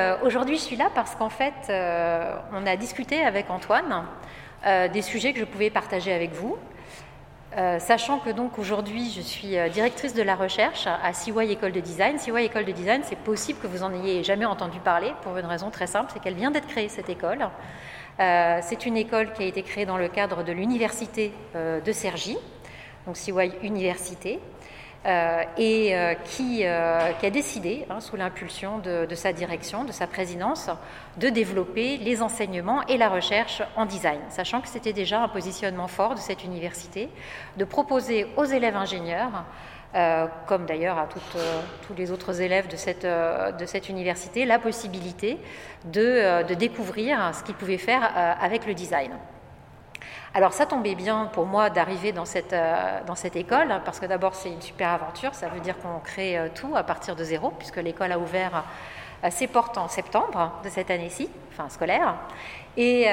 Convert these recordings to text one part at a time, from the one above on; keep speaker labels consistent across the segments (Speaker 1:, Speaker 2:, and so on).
Speaker 1: Euh, aujourd'hui, je suis là parce qu'en fait, euh, on a discuté avec Antoine euh, des sujets que je pouvais partager avec vous. sachant que donc aujourd'hui je suis directrice de la recherche à CY École de Design. CY École de Design, c'est possible que vous en ayez jamais entendu parler pour une raison très simple, c'est qu'elle vient d'être créée cette école. c'est une école qui a été créée dans le cadre de l'université de Cergy, donc CY Université. Euh, et euh, qui, euh, qui, a décidé, hein, sous l'impulsion de, sa direction, de sa présidence, de développer les enseignements et la recherche en design, sachant que c'était déjà un positionnement fort de cette université, de proposer aux élèves ingénieurs, comme d'ailleurs à tous les autres élèves de cette, université, la possibilité de découvrir ce qu'ils pouvaient faire avec le design. Alors ça tombait bien pour moi d'arriver dans cette, euh, école, hein, parce que d'abord c'est une super aventure, ça veut dire qu'on crée euh, tout à partir de zéro, puisque l'école a ouvert euh, ses portes en septembre de cette année-ci, enfin scolaire, et,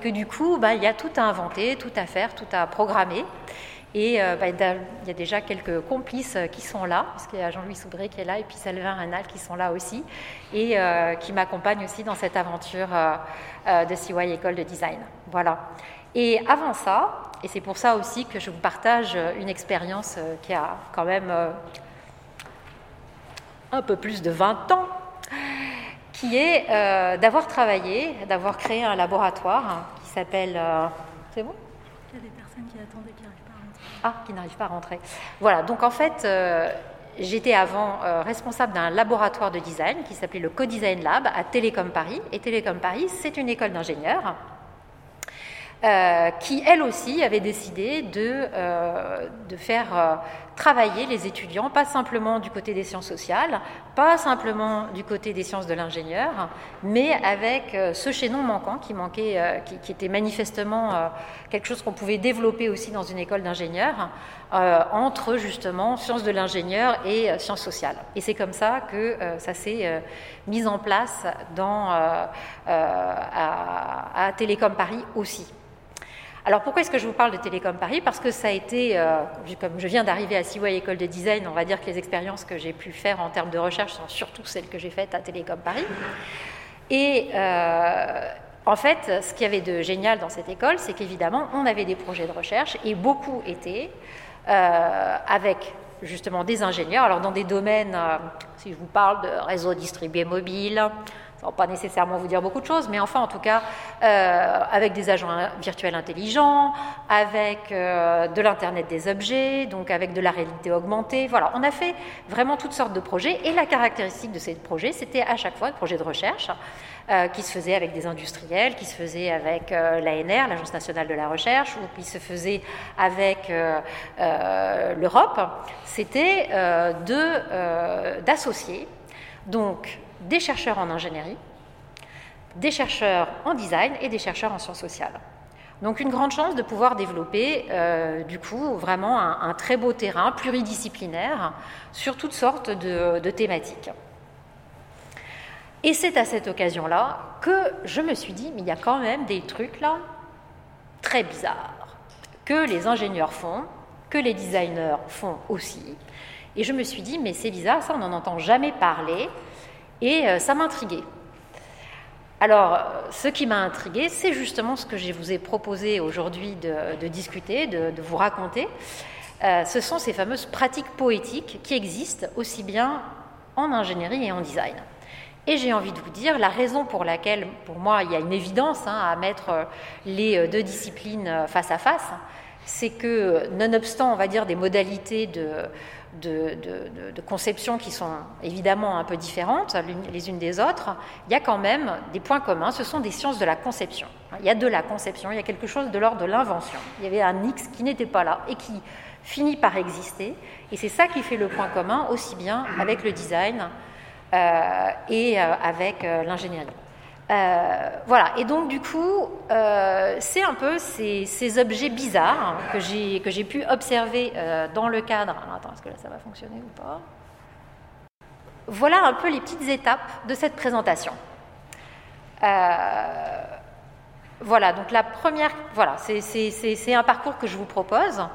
Speaker 1: que du coup bah, il y a tout à inventer, tout à faire, tout à programmer. Et bah, il y a déjà quelques complices qui sont là, parce qu'il y a Jean-Louis Soudré qui est là, et puis Sylvain Renal qui sont là aussi, et qui m'accompagnent aussi dans cette aventure de CY École de Design. Voilà. Et avant ça, et c'est pour ça aussi que je vous partage une expérience euh, qui a quand même euh, un peu plus de 20 ans, qui est euh, d'avoir travaillé, d'avoir créé un laboratoire qui s'appelle... c'est bon?
Speaker 2: Il y a des personnes qui attendaient qui n'arrivent pas à rentrer.
Speaker 1: Ah, qui n'arrivent pas à rentrer. Voilà, donc en fait, j'étais avant responsable d'un laboratoire de design qui s'appelait le Co-Design Lab à Télécom Paris. Et Télécom Paris, c'est une école d'ingénieurs euh, qui, elle aussi, avait décidé de, euh, faire euh, travailler les étudiants, pas simplement du côté des sciences sociales, pas simplement du côté des sciences de l'ingénieur, mais avec ce chaînon manquant qui manquait, qui, était manifestement quelque chose qu'on pouvait développer aussi dans une école d'ingénieurs, entre justement sciences de l'ingénieur et sciences sociales. Et c'est comme ça que ça s'est mis en place dans, à Télécom Paris aussi. Alors pourquoi est-ce que je vous parle de Télécom Paris? Parce que ça a été, euh, comme je viens d'arriver à CY École de Design, on va dire que les expériences que j'ai pu faire en termes de recherche sont surtout celles que j'ai faites à Télécom Paris. Et euh, en fait, ce qu'il y avait de génial dans cette école, c'est qu'évidemment, on avait des projets de recherche et beaucoup étaient euh, avec justement des ingénieurs, alors dans des domaines, si je vous parle de réseau distribué mobile, pas nécessairement vous dire beaucoup de choses, mais enfin, en tout cas, euh, avec des agents virtuels intelligents, avec euh, de l'Internet des objets, donc avec de la réalité augmentée. Voilà, on a fait vraiment toutes sortes de projets. Et la caractéristique de ces projets, c'était à chaque fois des projets de recherche euh, qui se faisaient avec des industriels, qui se faisaient avec l'ANR, l'Agence nationale de la recherche, ou qui se faisaient avec l'Europe. C'était d'associer donc des chercheurs en ingénierie, des chercheurs en design et des chercheurs en sciences sociales. Donc une grande chance de pouvoir développer euh, du coup vraiment un, très beau terrain pluridisciplinaire sur toutes sortes de, de thématiques. Et c'est à cette occasion-là que je me suis dit, mais il y a quand même des trucs là très bizarres que les ingénieurs font, que les designers font aussi. Et je me suis dit, mais c'est bizarre, ça on n'en entend jamais parler. Et euh, ça m'intriguait. Alors, ce qui m'a intrigué, c'est justement ce que je vous ai proposé aujourd'hui de, discuter, de, vous raconter. Euh, ce sont ces fameuses pratiques poétiques qui existent aussi bien en ingénierie et en design. Et j'ai envie de vous dire, la raison pour laquelle, pour moi, il y a une évidence hein, à mettre euh, les deux disciplines face à face, c'est que, nonobstant, on va dire, des modalités de, de, conceptions qui sont évidemment un peu différentes les unes des autres, il y a quand même des points communs, ce sont des sciences de la conception. Il y a de la conception, il y a quelque chose de l'ordre de l'invention. Il y avait un X qui n'était pas là et qui finit par exister, et c'est ça qui fait le point commun aussi bien avec le design euh, et euh, avec euh, l'ingénierie. Euh, voilà, et donc du coup, euh, c'est un peu ces, objets bizarres que j'ai pu observer euh, dans le cadre. Attends, est-ce que là ça va fonctionner ou pas? Voilà un peu les petites étapes de cette présentation. voilà, donc la première, voilà, c'est un parcours que je vous propose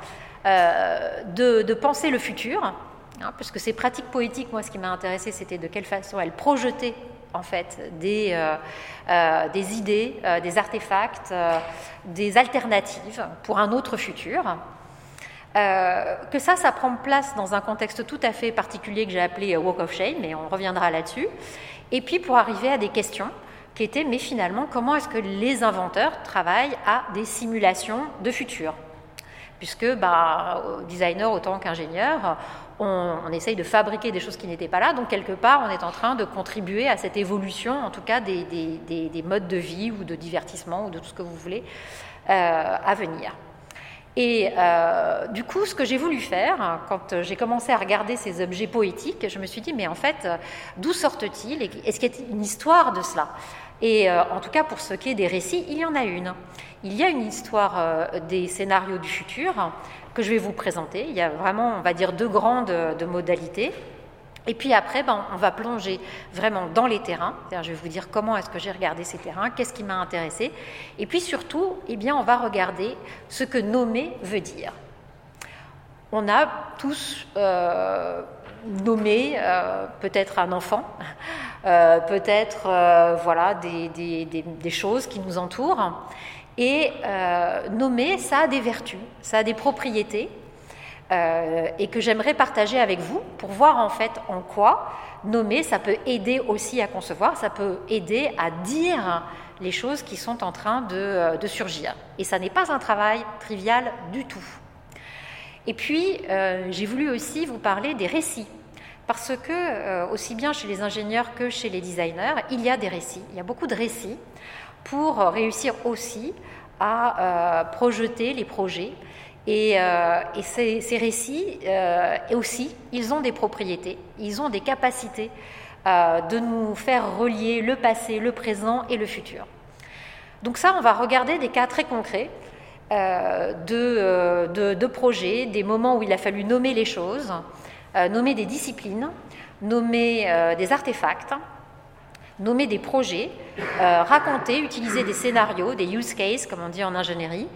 Speaker 1: de, de, penser le futur, hein, puisque ces pratiques poétiques, moi ce qui m'a intéressé, c'était de quelle façon elles projetaient en fait, des, des idées, des artefacts, des alternatives pour un autre futur. que ça, ça prend place dans un contexte tout à fait particulier que j'ai appelé Walk of Shame, mais on reviendra là-dessus. Et puis pour arriver à des questions qui étaient, mais finalement, comment est-ce que les inventeurs travaillent à des simulations de futur? Puisque, bah, designer autant qu'ingénieur, on, essaye de fabriquer des choses qui n'étaient pas là, donc quelque part, on est en train de contribuer à cette évolution, en tout cas des, des, modes de vie ou de divertissement ou de tout ce que vous voulez euh, à venir. Et euh, du coup, ce que j'ai voulu faire, quand j'ai commencé à regarder ces objets poétiques, je me suis dit, mais en fait, d'où sortent-ils Est-ce qu'il y a une histoire de cela? Et euh, en tout cas, pour ce qui est des récits, il y en a une. Il y a une histoire euh, des scénarios du futur que je vais vous présenter. Il y a vraiment, on va dire, deux grandes de modalités. Et puis après, ben, on va plonger vraiment dans les terrains. Je vais vous dire comment est-ce que j'ai regardé ces terrains, qu'est-ce qui m'a intéressé. Et puis surtout, eh bien, on va regarder ce que nommer veut dire. On a tous euh, nommé euh, peut-être un enfant, euh, peut-être voilà des, choses qui nous entourent. Et nommer, ça a des vertus, ça a des propriétés. Euh, et que j'aimerais partager avec vous pour voir en fait en quoi nommer, ça peut aider aussi à concevoir, ça peut aider à dire les choses qui sont en train de, euh, surgir. Et ça n'est pas un travail trivial du tout. Et puis, euh, j'ai voulu aussi vous parler des récits. Parce que, aussi bien chez les ingénieurs que chez les designers, il y a des récits. Il y a beaucoup de récits pour réussir aussi à projeter les projets, et, euh, ces, récits, euh, aussi, ils ont des propriétés, ils ont des capacités euh, de nous faire relier le passé, le présent et le futur. Donc ça, on va regarder des cas très concrets de, projets, des moments où il a fallu nommer les choses, nommer des disciplines, nommer des artefacts, nommer des projets, raconter, utiliser des scénarios, des use cases, comme on dit en ingénierie,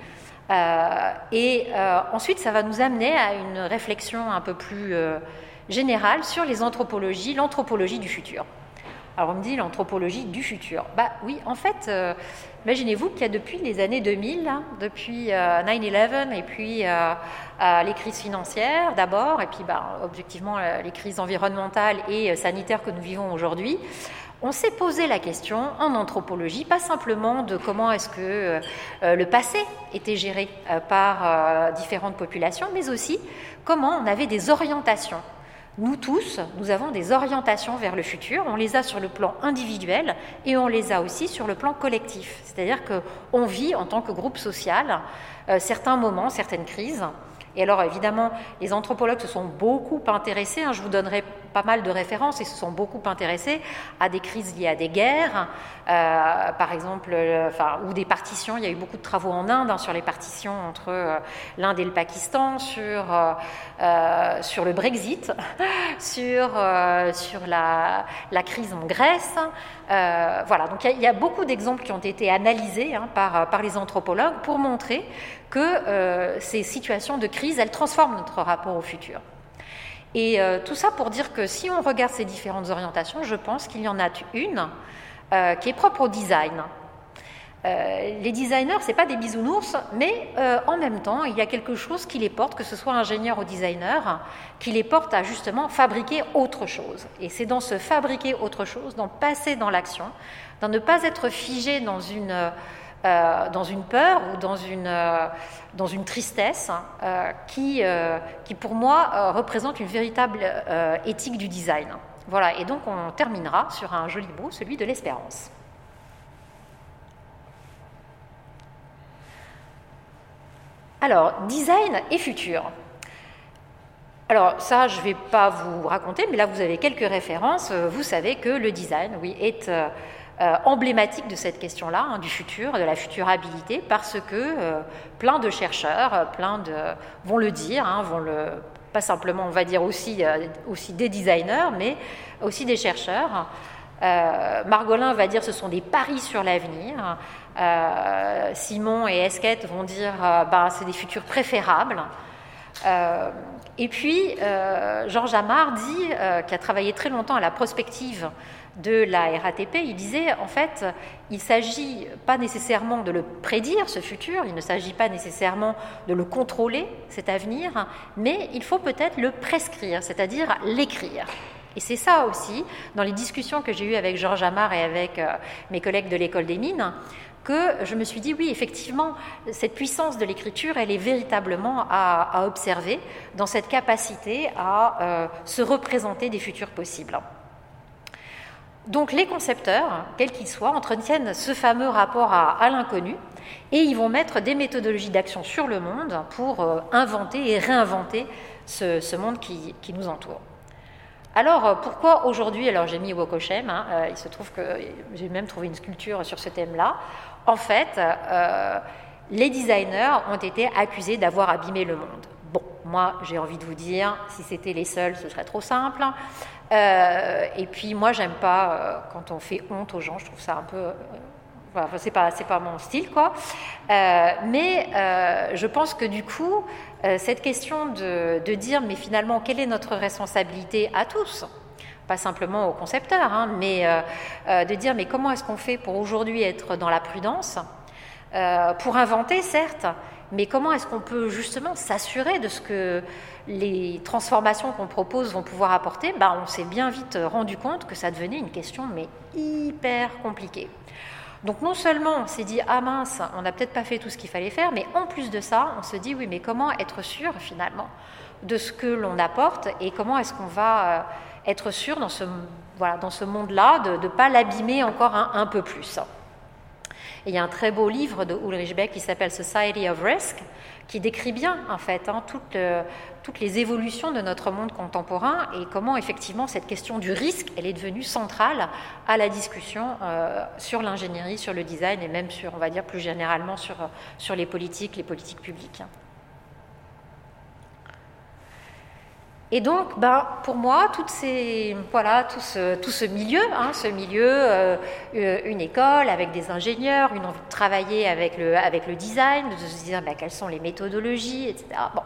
Speaker 1: euh, et euh, ensuite, ça va nous amener à une réflexion un peu plus euh, générale sur les anthropologies, l'anthropologie du futur. Alors on me dit l'anthropologie du futur. Bah oui, en fait, imaginez-vous qu'il y a depuis les années 2000, hein, depuis 9-11 et puis les crises financières d'abord, et puis bah, objectivement les crises environnementales et sanitaires que nous vivons aujourd'hui, on s'est posé la question en anthropologie, pas simplement de comment est-ce que euh, le passé était géré euh, par euh, différentes populations, mais aussi comment on avait des orientations. Nous tous, nous avons des orientations vers le futur, on les a sur le plan individuel et on les a aussi sur le plan collectif. C'est-à-dire qu'on vit en tant que groupe social certains moments, certaines crises, et alors évidemment, les anthropologues se sont beaucoup intéressés, hein, je vous donnerai pas mal de références, ils se sont beaucoup intéressés à des crises liées à des guerres, euh, par exemple, enfin, ou des partitions. Il y a eu beaucoup de travaux en Inde hein, sur les partitions entre euh, l'Inde et le Pakistan, sur, euh, sur le Brexit, sur, sur la, la, crise en Grèce. voilà, donc il y, a, beaucoup d'exemples qui ont été analysés hein, par, par les anthropologues pour montrer que ces situations de crise, elles transforment notre rapport au futur. Et tout ça pour dire que si on regarde ces différentes orientations, je pense qu'il y en a une euh, qui est propre au design. Euh, les designers, ce n'est pas des bisounours, mais euh, en même temps, il y a quelque chose qui les porte, que ce soit ingénieur ou designer, qui les porte à justement fabriquer autre chose. Et c'est dans ce fabriquer autre chose, dans passer dans l'action, dans ne pas être figé dans une, dans une peur ou dans une, dans une tristesse, qui, qui pour moi représente une véritable éthique du design. Voilà, et donc on terminera sur un joli mot, celui de l'espérance. Alors, design et futur. Alors ça, je ne vais pas vous raconter, mais là vous avez quelques références. Vous savez que le design, oui, est euh, euh, emblématique de cette question-là, hein, du futur, de la futurabilité, parce que euh, plein de chercheurs, plein de vont le dire, hein, vont le pas simplement, on va dire aussi, euh, aussi des designers, mais aussi des chercheurs. Euh, Margolin va dire ce sont des paris sur l'avenir. Euh, Simon et Esquette vont dire bah, c'est des futurs préférables. et puis, Georges Amar dit, qui a travaillé très longtemps à la prospective de la RATP, il disait en fait, il ne s'agit pas nécessairement de le prédire, ce futur, il ne s'agit pas nécessairement de le contrôler, cet avenir, mais il faut peut-être le prescrire, c'est-à-dire l'écrire. Et c'est ça aussi, dans les discussions que j'ai eues avec Georges Amar et avec euh, mes collègues de l'école des mines, que je me suis dit, oui, effectivement, cette puissance de l'écriture, elle est véritablement à, observer dans cette capacité à euh, se représenter des futurs possibles. Donc les concepteurs, quels qu'ils soient, entretiennent ce fameux rapport à, l'inconnu et ils vont mettre des méthodologies d'action sur le monde pour euh, inventer et réinventer ce, monde qui, nous entoure. Alors euh, pourquoi aujourd'hui, alors j'ai mis Wokoshem, hein, euh, il se trouve que j'ai même trouvé une sculpture sur ce thème-là, en fait, les designers ont été accusés d'avoir abîmé le monde. Bon, moi j'ai envie de vous dire, si c'était les seuls, ce serait trop simple. Euh, et puis moi, j'aime pas euh, quand on fait honte aux gens. Je trouve ça un peu, euh, c'est pas, c'est pas mon style, quoi. mais je pense que du coup, cette question de, de, dire, mais finalement, quelle est notre responsabilité à tous? Pas simplement aux concepteurs, hein, mais de dire mais comment est-ce qu'on fait pour aujourd'hui être dans la prudence, pour inventer certes, mais comment est-ce qu'on peut justement s'assurer de ce que les transformations qu'on propose vont pouvoir apporter, bah, on s'est bien vite rendu compte que ça devenait une question mais hyper compliquée. Donc non seulement on s'est dit ah mince, on n'a peut-être pas fait tout ce qu'il fallait faire, mais en plus de ça, on se dit oui mais comment être sûr finalement de ce que l'on apporte et comment est-ce qu'on va euh, être sûr dans ce, voilà, dans ce monde-là de ne pas l'abîmer encore un peu plus? Et il y a un très beau livre de Ulrich Beck qui s'appelle Society of Risk, qui décrit bien en fait hein, toutes, euh, toutes, les évolutions de notre monde contemporain et comment effectivement cette question du risque, elle est devenue centrale à la discussion euh, sur l'ingénierie, sur le design et même sur, on va dire plus généralement sur, sur les politiques, les politiques publiques. Et donc, ben, pour moi, toutes ces, voilà, tout, ce, tout ce milieu, hein, ce milieu, euh, une école avec des ingénieurs, une envie de travailler avec le, avec le design, de se dire ben, quelles sont les méthodologies, etc. Bon,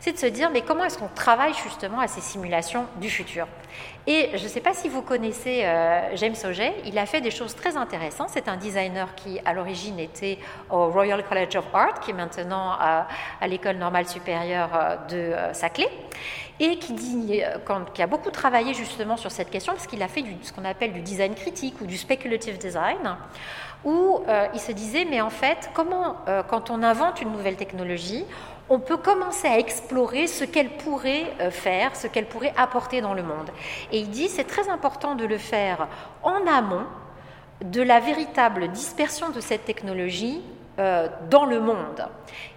Speaker 1: c'est de se dire mais comment est-ce qu'on travaille justement à ces simulations du futur? Et je ne sais pas si vous connaissez euh, James Auger, il a fait des choses très intéressantes. C'est un designer qui à l'origine était au Royal College of Art, qui est maintenant à, l'école normale supérieure euh, de euh, Saclay, et qui, dit, qui a beaucoup travaillé justement sur cette question parce qu'il a fait ce qu'on appelle du design critique ou du speculative design où il se disait, mais en fait, comment, quand on invente une nouvelle technologie, on peut commencer à explorer ce qu'elle pourrait euh, faire, ce qu'elle pourrait apporter dans le monde. Et il dit c'est très important de le faire en amont de la véritable dispersion de cette technologie euh, dans le monde.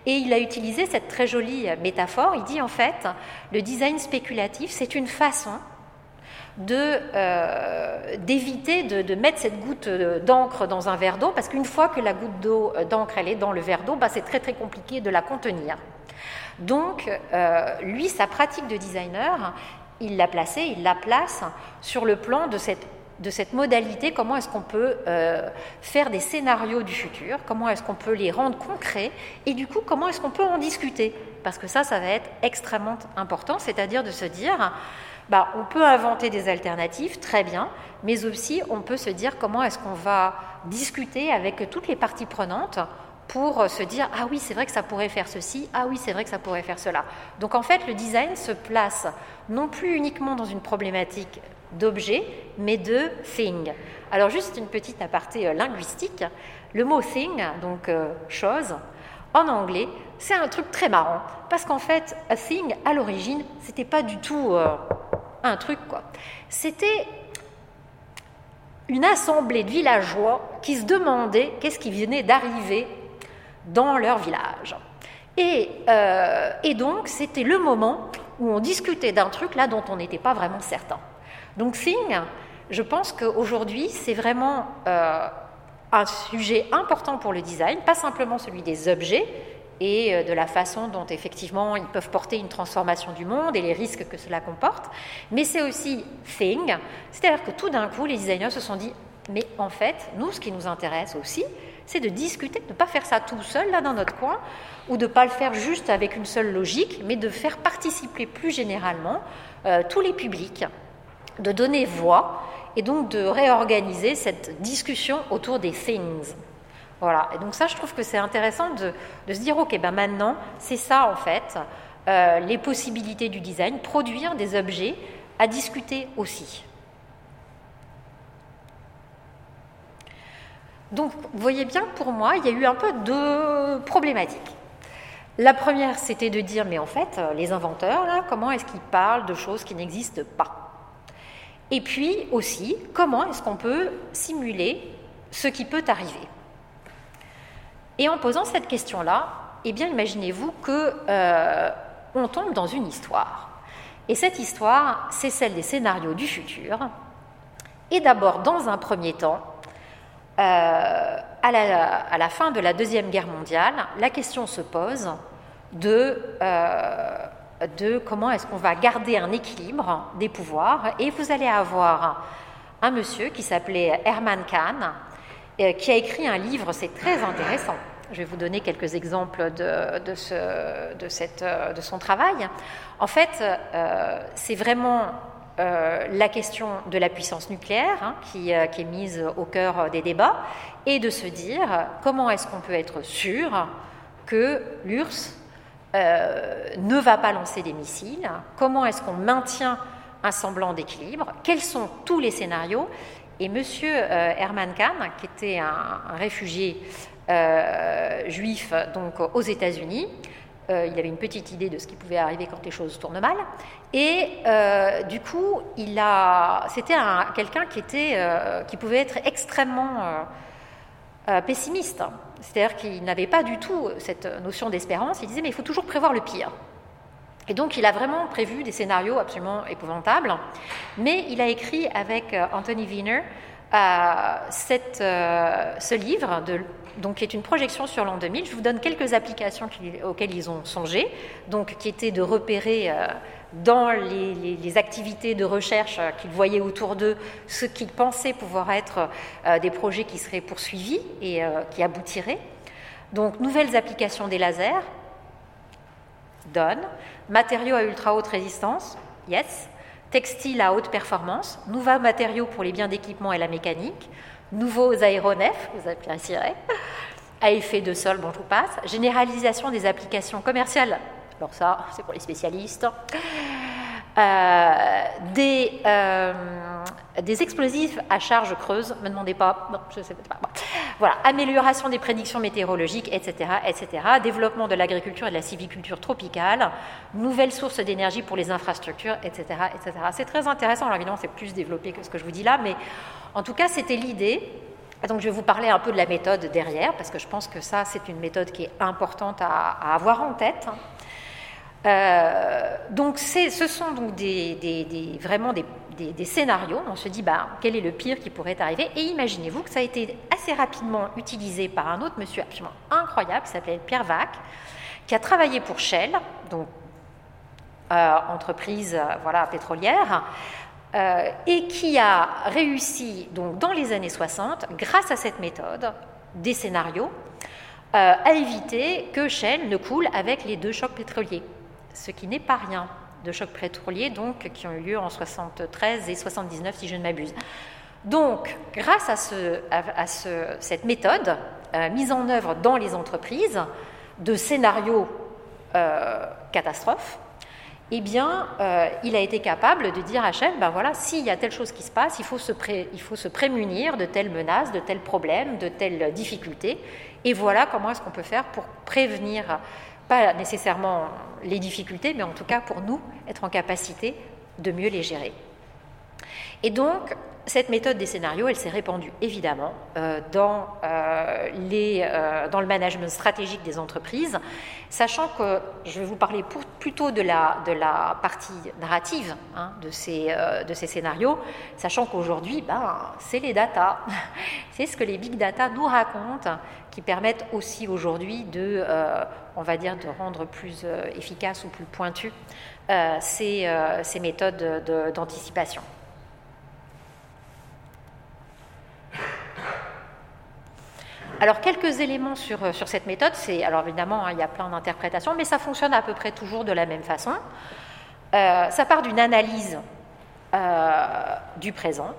Speaker 1: Et il a utilisé cette très jolie métaphore. Il dit en fait, le design spéculatif, c'est une façon euh, d'éviter de, mettre cette goutte d'encre dans un verre d'eau, parce qu'une fois que la goutte d'eau d'encre elle est dans le verre d'eau, bah, c'est très très compliqué de la contenir. Donc, euh, lui, sa pratique de designer, il l'a placée, il la place sur le plan de cette, de cette modalité, comment est-ce qu'on peut euh, faire des scénarios du futur, comment est-ce qu'on peut les rendre concrets, et du coup, comment est-ce qu'on peut en discuter? Parce que ça, ça va être extrêmement important, c'est-à-dire de se dire, bah, on peut inventer des alternatives, très bien, mais aussi on peut se dire comment est-ce qu'on va discuter avec toutes les parties prenantes pour se dire ah oui c'est vrai que ça pourrait faire ceci, ah oui c'est vrai que ça pourrait faire cela. Donc en fait le design se place non plus uniquement dans une problématique d'objet, mais de thing. Alors juste une petite aparté euh, linguistique, le mot thing, donc euh, chose, en anglais, c'est un truc très marrant parce qu'en fait a thing à l'origine c'était pas du tout un truc quoi. C'était une assemblée de villageois qui se demandaient qu'est-ce qui venait d'arriver dans leur village. Euh, et, donc, c'était le moment où on discutait d'un truc là dont on n'était pas vraiment certain. Donc, Thing, je pense qu'aujourd'hui, c'est vraiment euh, un sujet important pour le design, pas simplement celui des objets et euh, de la façon dont effectivement ils peuvent porter une transformation du monde et les risques que cela comporte, mais c'est aussi Thing, c'est-à-dire que tout d'un coup, les designers se sont dit, mais en fait, nous, ce qui nous intéresse aussi, c'est de discuter, de ne pas faire ça tout seul là dans notre coin, ou de ne pas le faire juste avec une seule logique, mais de faire participer plus généralement euh, tous les publics, de donner voix et donc de réorganiser cette discussion autour des things. Voilà, et donc ça, je trouve que c'est intéressant de, se dire, ok, ben maintenant, c'est ça en fait, euh, les possibilités du design, produire des objets à discuter aussi. Donc, vous voyez bien, pour moi, il y a eu un peu deux problématiques. La première, c'était de dire, mais en fait, euh, les inventeurs, là, comment est-ce qu'ils parlent de choses qui n'existent pas? Et puis aussi, comment est-ce qu'on peut simuler ce qui peut arriver? Et en posant cette question-là, eh bien, imaginez-vous que euh, on tombe dans une histoire. Et cette histoire, c'est celle des scénarios du futur. Et d'abord, dans un premier temps, euh, à, la, fin de la Deuxième Guerre mondiale, la question se pose de, euh, de comment est-ce qu'on va garder un équilibre des pouvoirs. Et vous allez avoir un monsieur qui s'appelait Herman Kahn, euh, qui a écrit un livre, c'est très intéressant. Je vais vous donner quelques exemples de, de, ce, de, cette, de son travail. En fait, c'est vraiment euh, la question de la puissance nucléaire hein, euh, qui, est mise au cœur des débats et de se dire comment est-ce qu'on peut être sûr que l'URSS euh, ne va pas lancer des missiles, comment est-ce qu'on maintient un semblant d'équilibre, quels sont tous les scénarios? Et M. Herman Kahn, qui était un, réfugié juif donc aux États-Unis, euh, il avait une petite idée de ce qui pouvait arriver quand les choses tournent mal. Et euh, du coup, il a, c'était quelqu'un qui était, euh, qui pouvait être extrêmement pessimiste. C'est-à-dire qu'il n'avait pas du tout cette notion d'espérance. Il disait mais il faut toujours prévoir le pire. Et donc il a vraiment prévu des scénarios absolument épouvantables. Mais il a écrit avec Anthony Wiener ce livre donc qui est une projection sur l'an 2000. Je vous donne quelques applications auxquelles ils ont songé, donc qui étaient de repérer euh, dans les, activités de recherche euh, qu'ils voyaient autour d'eux ce qu'ils pensaient pouvoir être euh, des projets qui seraient poursuivis et qui aboutiraient. Donc nouvelles applications des lasers, donne, matériaux à ultra haute résistance, yes, textiles à haute performance, nouveaux matériaux pour les biens d'équipement et la mécanique, nouveaux aéronefs, vous apprécierez, à effet de sol, bon je vous passe, généralisation des applications commerciales, alors ça c'est pour les spécialistes, euh, des, euh, des explosifs à charge creuse, me demandez pas, non, je sais pas. Voilà, amélioration des prédictions météorologiques, etc., etc., développement de l'agriculture et de la civiculture tropicale, nouvelles sources d'énergie pour les infrastructures, etc., etc. C'est très intéressant, alors évidemment c'est plus développé que ce que je vous dis là, mais en tout cas c'était l'idée. Donc je vais vous parler un peu de la méthode derrière, parce que je pense que ça c'est une méthode qui est importante à, avoir en tête. Euh, donc ce sont donc des, vraiment des, scénarios. On se dit bah, quel est le pire qui pourrait arriver? Et imaginez-vous que ça a été assez rapidement utilisé par un autre monsieur absolument incroyable qui s'appelait Pierre Vac, qui a travaillé pour Shell, donc euh, entreprise euh, pétrolière, et qui a réussi donc dans les années 60, grâce à cette méthode, des scénarios, à éviter que Shell ne coule avec les deux chocs pétroliers ce qui n'est pas rien de chocs pétroliers donc, qui ont eu lieu en 73 et 79 si je ne m'abuse. Donc, grâce à, ce, à, cette méthode euh, mise en œuvre dans les entreprises de scénarios euh, catastrophes, eh bien, euh, il a été capable de dire à Shell, ben voilà, s'il y a telle chose qui se passe, il faut, se il faut se prémunir de telles menaces, de tels problèmes, de telles difficultés, et voilà comment est-ce qu'on peut faire pour prévenir pas nécessairement les difficultés, mais en tout cas pour nous, être en capacité de mieux les gérer. Et donc, cette méthode des scénarios, elle s'est répandue évidemment euh, dans, euh, euh, dans le management stratégique des entreprises, sachant que je vais vous parler plutôt de la, partie narrative hein, de, ces, de ces scénarios, sachant qu'aujourd'hui, ben, c'est les data, c'est ce que les big data nous racontent, qui permettent aussi aujourd'hui de, on va dire, de rendre plus efficace ou plus pointu ces, ces méthodes d'anticipation. Alors, quelques éléments sur, euh, cette méthode, alors évidemment, hein, il y a plein d'interprétations, mais ça fonctionne à peu près toujours de la même façon. Euh, ça part d'une analyse euh, du présent.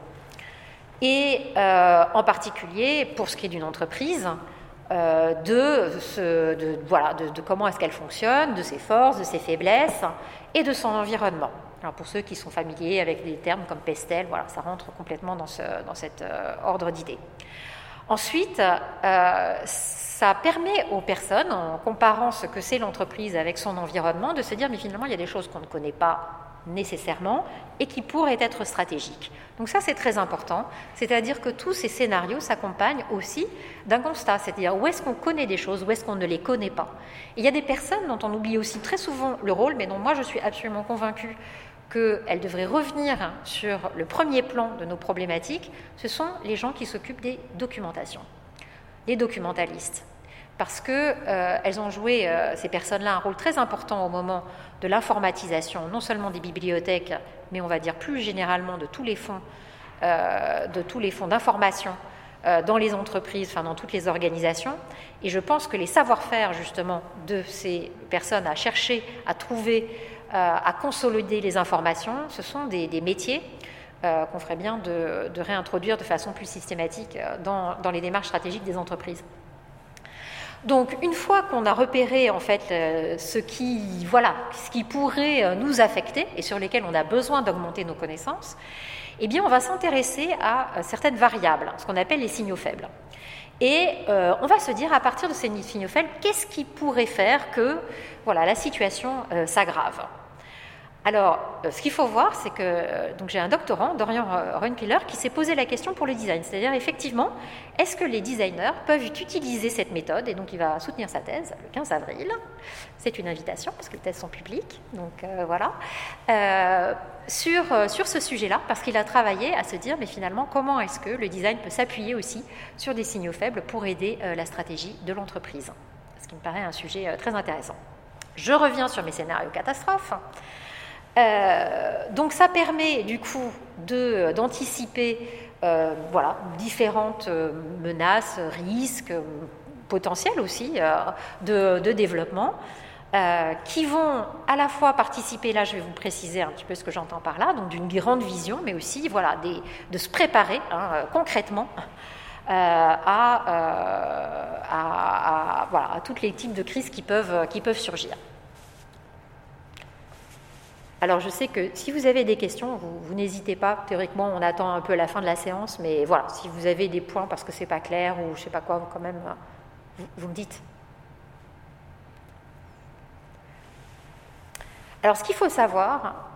Speaker 1: et en particulier pour ce qui est d'une entreprise, de, comment est-ce qu'elle fonctionne, de ses forces, de ses faiblesses et de son environnement. Alors pour ceux qui sont familiers avec des termes comme pestel, voilà, ça rentre complètement dans, ce, dans cet ordre d'idées. Ensuite, ça permet aux personnes, en comparant ce que c'est l'entreprise avec son environnement, de se dire, mais finalement, il y a des choses qu'on ne connaît pas nécessairement et qui pourraient être stratégiques. Donc ça, c'est très important. C'est-à-dire que tous ces scénarios s'accompagnent aussi d'un constat, c'est-à-dire où est-ce qu'on connaît des choses, où est-ce qu'on ne les connaît pas? il y a des personnes dont on oublie aussi très souvent le rôle, mais dont moi je suis absolument convaincue qu'elles devraient revenir sur le premier plan de nos problématiques, ce sont les gens qui s'occupent des documentations, les documentalistes parce qu'elles euh, ont joué, euh, ces personnes-là, un rôle très important au moment de l'informatisation, non seulement des bibliothèques, mais on va dire plus généralement de tous les fonds, euh, de tous les fonds d'information dans les entreprises, enfin dans toutes les organisations. Et je pense que les savoir-faire justement de ces personnes à chercher, à trouver, à consolider les informations, ce sont des, métiers qu'on ferait bien de, réintroduire de façon plus systématique dans les démarches stratégiques des entreprises. Donc, une fois qu'on a repéré en fait euh, ce qui, voilà, ce qui pourrait euh, nous affecter et sur lesquels on a besoin d'augmenter nos connaissances, eh bien, on va s'intéresser à euh, certaines variables, ce qu'on appelle les signaux faibles. Et on va se dire à partir de ces signaux faibles, qu'est-ce qui pourrait faire que voilà, la situation s'aggrave alors, euh, ce qu'il faut voir, c'est que euh, j'ai un doctorant, Dorian Runkiller, qui s'est posé la question pour le design. C'est-à-dire, effectivement, est-ce que les designers peuvent utiliser cette méthode? Et donc, il va soutenir sa thèse le 15 avril. C'est une invitation, parce que les thèses sont publiques. Donc, euh, voilà. sur, sur ce sujet-là, parce qu'il a travaillé à se dire, mais finalement, comment est-ce que le design peut s'appuyer aussi sur des signaux faibles pour aider la stratégie de l'entreprise? Ce qui me paraît un sujet très intéressant. Je reviens sur mes scénarios catastrophes. Euh, donc ça permet du coup d'anticiper euh, voilà, différentes euh, menaces, risques, potentiels aussi de, développement, qui vont à la fois participer, là je vais vous préciser un petit peu ce que j'entends par là, donc d'une grande vision, mais aussi voilà, de se préparer hein, concrètement à, tous les types de crises qui peuvent surgir. Alors je sais que si vous avez des questions, vous, n'hésitez pas. Théoriquement, on attend un peu la fin de la séance, mais voilà, si vous avez des points parce que c'est pas clair ou je sais pas quoi, quand même, vous, me dites. Alors ce qu'il faut savoir,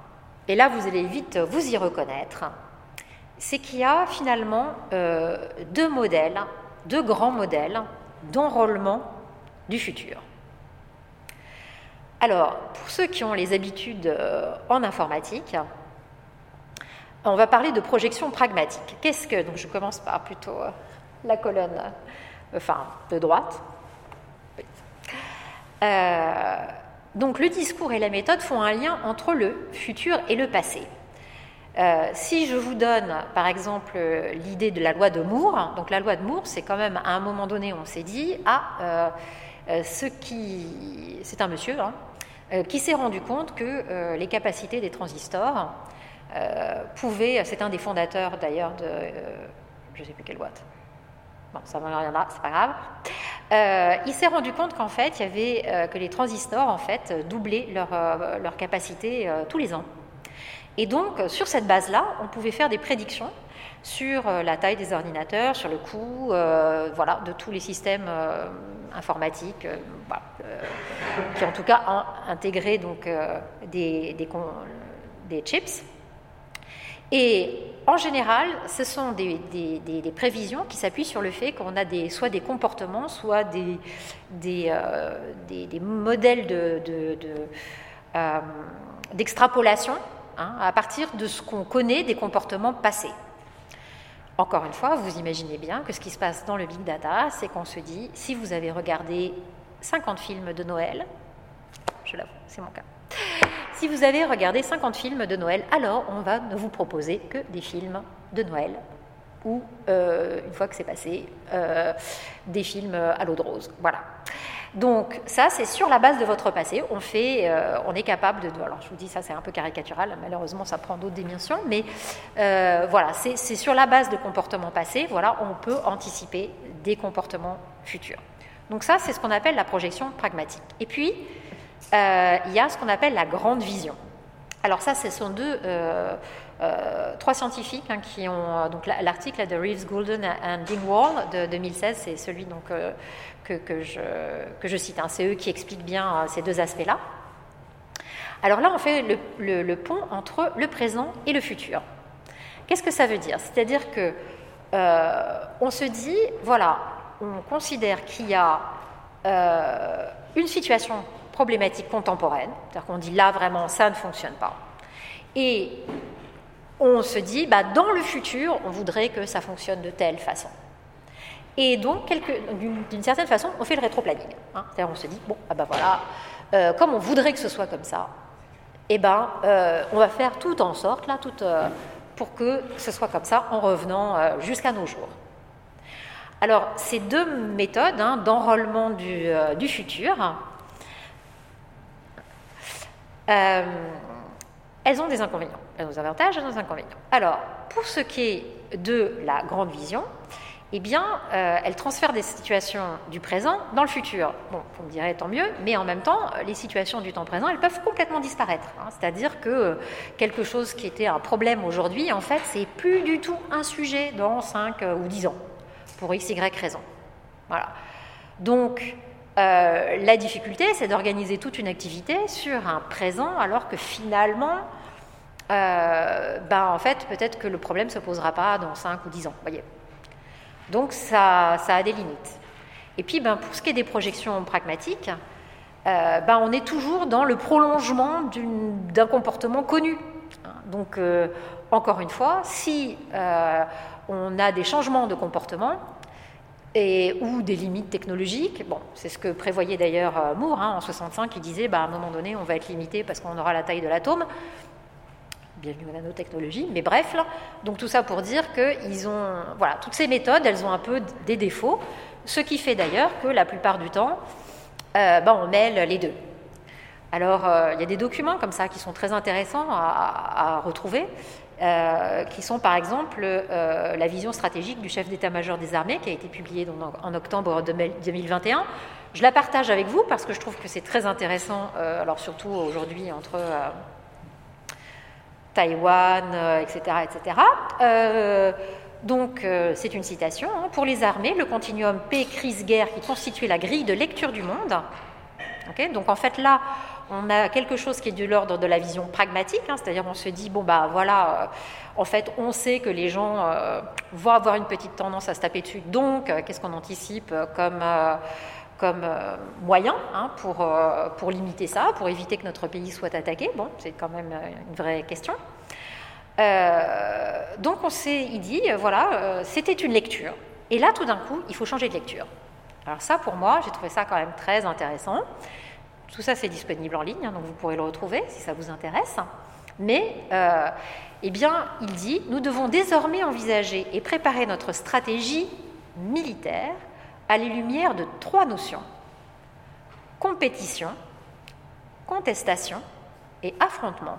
Speaker 1: et là vous allez vite vous y reconnaître, c'est qu'il y a finalement euh, deux modèles, deux grands modèles d'enrôlement du futur. Alors, pour ceux qui ont les habitudes euh, en informatique, on va parler de projection pragmatique. Qu'est-ce que. Donc, je commence par plutôt euh, la colonne, enfin, de droite. Euh, donc, le discours et la méthode font un lien entre le futur et le passé. si je vous donne, par exemple, l'idée de la loi de Moore, donc la loi de Moore, c'est quand même à un moment donné, on s'est dit, ah, ce qui, c'est un monsieur, hein, qui s'est rendu compte que euh, les capacités des transistors euh, pouvaient, c'est un des fondateurs d'ailleurs de, je ne sais plus quelle boîte, bon, ça ne reviendra, c'est pas grave. il s'est rendu compte qu'en fait, il y avait que les transistors en fait doublaient leur, leur capacité tous les ans. Et donc, sur cette base-là, on pouvait faire des prédictions sur la taille des ordinateurs, sur le coût, voilà, de tous les systèmes informatiques, qui en tout cas ont intégré donc, euh, des, chips. Et en général, ce sont des, prévisions qui s'appuient sur le fait qu'on a soit des comportements, soit des, euh, modèles euh, d'extrapolation de, hein, à partir de ce qu'on connaît des comportements passés. Encore une fois, vous imaginez bien que ce qui se passe dans le big data, c'est qu'on se dit, si vous avez regardé 50 films de Noël. Je l'avoue, c'est mon cas. Si vous avez regardé 50 films de Noël, alors on va ne vous proposer que des films de Noël ou, euh, une fois que c'est passé, euh, des films à l'eau de rose. Voilà. Donc ça, c'est sur la base de votre passé. On fait, euh, on est capable de. Alors je vous dis ça, c'est un peu caricatural. Malheureusement, ça prend d'autres dimensions, mais euh, voilà, c'est sur la base de comportements passés. Voilà, on peut anticiper des comportements futurs. Donc ça, c'est ce qu'on appelle la projection pragmatique. Et puis, euh, il y a ce qu'on appelle la grande vision. Alors ça, ce sont deux, trois scientifiques hein, qui ont donc l'article de Reeves, Goulden et Dingwall de 2016, c'est celui donc que, je, cite. Hein. C'est eux qui expliquent bien euh, ces deux aspects-là. Alors là, on fait le, pont entre le présent et le futur. Qu'est-ce que ça veut dire? C'est-à-dire que euh, on se dit, voilà, on considère qu'il y a euh, une situation problématique contemporaine, c'est-à-dire qu'on dit là vraiment ça ne fonctionne pas, et on se dit, bah, dans le futur, on voudrait que ça fonctionne de telle façon. Et donc, d'une certaine façon, on fait le rétro-planning. Hein. C'est-à-dire, on se dit, bon, ah ben voilà, euh, comme on voudrait que ce soit comme ça, eh ben, euh, on va faire tout en sorte, là, tout, euh, pour que ce soit comme ça en revenant jusqu'à nos jours. Alors, ces deux méthodes hein, d'enrôlement du, du, futur, elles ont des inconvénients. Elles ont des avantages, elles ont des inconvénients. Alors, pour ce qui est de la grande vision, eh bien, euh, elle transfère des situations du présent dans le futur. Bon, vous me direz tant mieux, mais en même temps, les situations du temps présent, elles peuvent complètement disparaître. Hein. C'est-à-dire que euh, quelque chose qui était un problème aujourd'hui, en fait, c'est plus du tout un sujet dans 5 euh, ou 10 ans, pour x, y raison. Voilà. Donc, la difficulté, c'est d'organiser toute une activité sur un présent, alors que finalement, ben, en fait, peut-être que le problème ne se posera pas dans 5 ou 10 ans. Voyez. Donc ça, a des limites. Et puis ben, pour ce qui est des projections pragmatiques, euh, ben, on est toujours dans le prolongement d'un comportement connu. Donc euh, encore une fois, si euh, on a des changements de comportement, et, ou des limites technologiques. Bon, c'est ce que prévoyait d'ailleurs Moore hein, en 65, qui disait bah, à un moment donné, on va être limité parce qu'on aura la taille de l'atome bienvenue aux nanotechnologies, mais bref, donc tout ça pour dire que ils ont, voilà, toutes ces méthodes, elles ont un peu des défauts, ce qui fait d'ailleurs que la plupart du temps, euh, ben, on mêle les deux. Alors, euh, il y a des documents comme ça qui sont très intéressants à, retrouver, euh, qui sont par exemple la vision stratégique du chef d'état-major des armées, qui a été publiée en octobre 2021. Je la partage avec vous parce que je trouve que c'est très intéressant, alors surtout aujourd'hui entre Taïwan, etc. Euh, etc. Euh, donc, euh, c'est une citation. Hein. Pour les armées, le continuum paix, crise, guerre qui constituait la grille de lecture du monde. donc, en fait, là, on a quelque chose qui est de l'ordre de la vision pragmatique, hein. c'est-à-dire on se dit, bon, bah voilà, en fait, on sait que les gens vont avoir une petite tendance à se taper dessus, donc qu'est-ce qu'on anticipe comme comme euh, moyen hein, pour, euh, pour limiter ça, pour éviter que notre pays soit attaqué. Bon, c'est quand même euh, une vraie question. donc on s'est dit, voilà, c'était une lecture. Et là, tout d'un coup, il faut changer de lecture. Alors ça, pour moi, j'ai trouvé ça quand même très intéressant. Tout ça, c'est disponible en ligne, hein, donc vous pourrez le retrouver si ça vous intéresse. Mais, eh bien, il dit, nous devons désormais envisager et préparer notre stratégie militaire à les lumières de trois notions compétition, contestation et affrontement.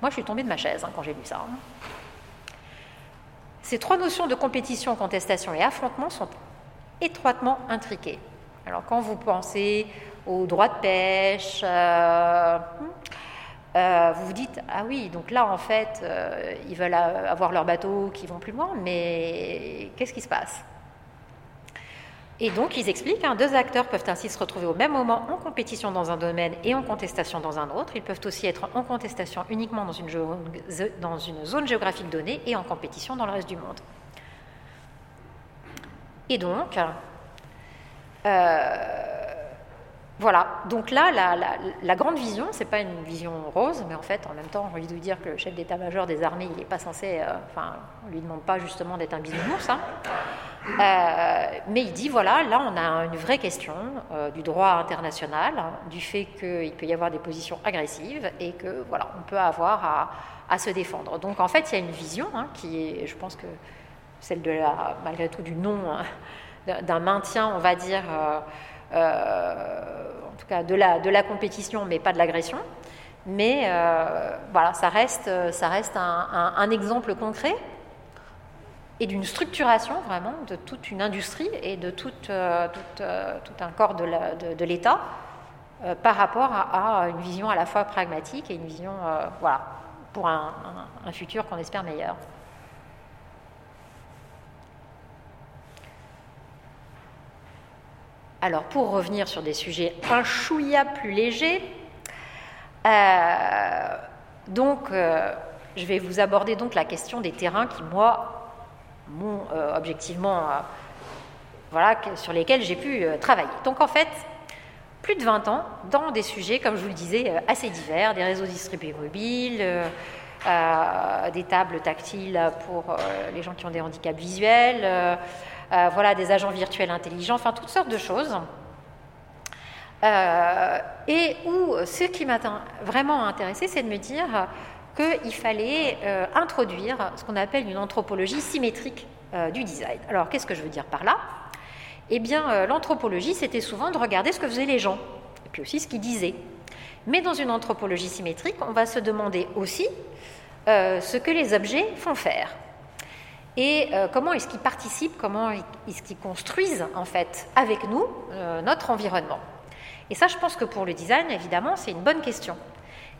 Speaker 1: Moi, je suis tombée de ma chaise hein, quand j'ai lu ça. Hein. Ces trois notions de compétition, contestation et affrontement sont étroitement intriquées. Alors, quand vous pensez au droit de pêche, euh, euh, vous vous dites ah oui donc là en fait euh, ils veulent avoir leur bateau qui vont plus loin mais qu'est-ce qui se passe? Et donc ils expliquent hein, deux acteurs peuvent ainsi se retrouver au même moment en compétition dans un domaine et en contestation dans un autre. Ils peuvent aussi être en contestation uniquement dans une, zone géographique donnée et en compétition dans le reste du monde. Et donc euh, voilà, donc là, la, grande vision, ce n'est pas une vision rose, mais en fait, en même temps, on envie de dire que le chef d'état-major des armées, il n'est pas censé, euh, enfin, on lui demande pas justement d'être un bisounours, hein. euh, mais il dit, voilà, là, on a une vraie question euh, du droit international, hein, du fait qu'il peut y avoir des positions agressives et que, voilà, on peut avoir à, se défendre. Donc, en fait, il y a une vision hein, qui est, je pense que celle de la, malgré tout, du non d'un maintien, on va dire, en tout cas de la, de la compétition, mais pas de l'agression. Mais voilà, ça reste, ça reste un, un exemple concret et d'une structuration vraiment de toute une industrie et de tout, euh, euh, tout, un corps de l'État euh, par rapport à, une vision à la fois pragmatique et une vision voilà, pour un, futur qu'on espère meilleur. Alors pour revenir sur des sujets un chouïa plus légers, donc je vais vous aborder donc la question des terrains qui moi mon, euh, objectivement, euh, voilà, sur lesquels j'ai pu euh, travailler. Donc en fait, plus de 20 ans dans des sujets, comme je vous le disais, assez divers, des réseaux distribués mobiles, des tables tactiles pour les gens qui ont des handicaps visuels, voilà, des agents virtuels intelligents, enfin toutes sortes de choses. et où ce qui m'a vraiment intéressé, c'est de me dire qu'il fallait euh, introduire ce qu'on appelle une anthropologie symétrique euh, du design. Alors, qu'est-ce que je veux dire par là? Eh bien, euh, l'anthropologie, c'était souvent de regarder ce que faisaient les gens, et puis aussi ce qu'ils disaient. Mais dans une anthropologie symétrique, on va se demander aussi ce que les objets font faire. Et comment est-ce qu'ils participent, comment est-ce qu'ils construisent en fait avec nous notre environnement? Et ça, je pense que pour le design, évidemment, c'est une bonne question.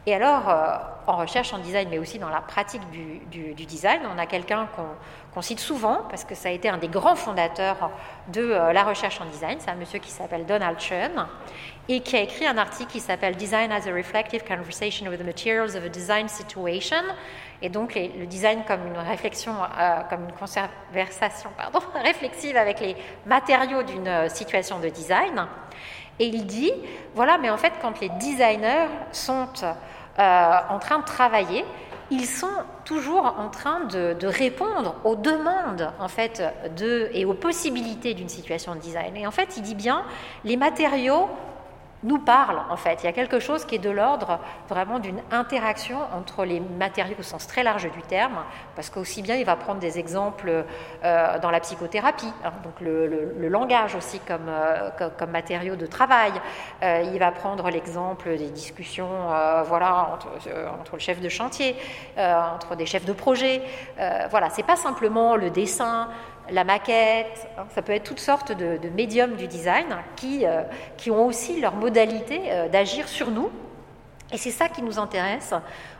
Speaker 1: Et alors, euh, en recherche, en design, mais aussi dans la pratique du, design, on a quelqu'un qu'on cite souvent, parce que ça a été un des grands fondateurs de euh, la recherche en design, c'est un monsieur qui s'appelle Donald Chen, et qui a écrit un article qui s'appelle Design as a Reflective Conversation with the Materials of a Design Situation, et donc le design comme une réflexion, euh, comme une conversation réflexive avec les matériaux d'une situation de design. Et il dit, voilà, mais en fait, quand les designers sont euh, en train de travailler, ils sont toujours en train de, répondre aux demandes en fait de, et aux possibilités d'une situation de design. Et en fait, il dit bien, les matériaux nous parle en fait. Il y a quelque chose qui est de l'ordre vraiment d'une interaction entre les matériaux au sens très large du terme, parce qu'aussi bien il va prendre des exemples euh, dans la psychothérapie, hein, donc le, langage aussi comme, euh, comme, matériau de travail. Euh, il va prendre l'exemple des discussions voilà, entre, entre, le chef de chantier, entre des chefs de projet. voilà, c'est pas simplement le dessin, la maquette, hein, ça peut être toutes sortes de, médiums du design qui, euh, qui ont aussi leur modalité euh, d'agir sur nous. Et c'est ça qui nous intéresse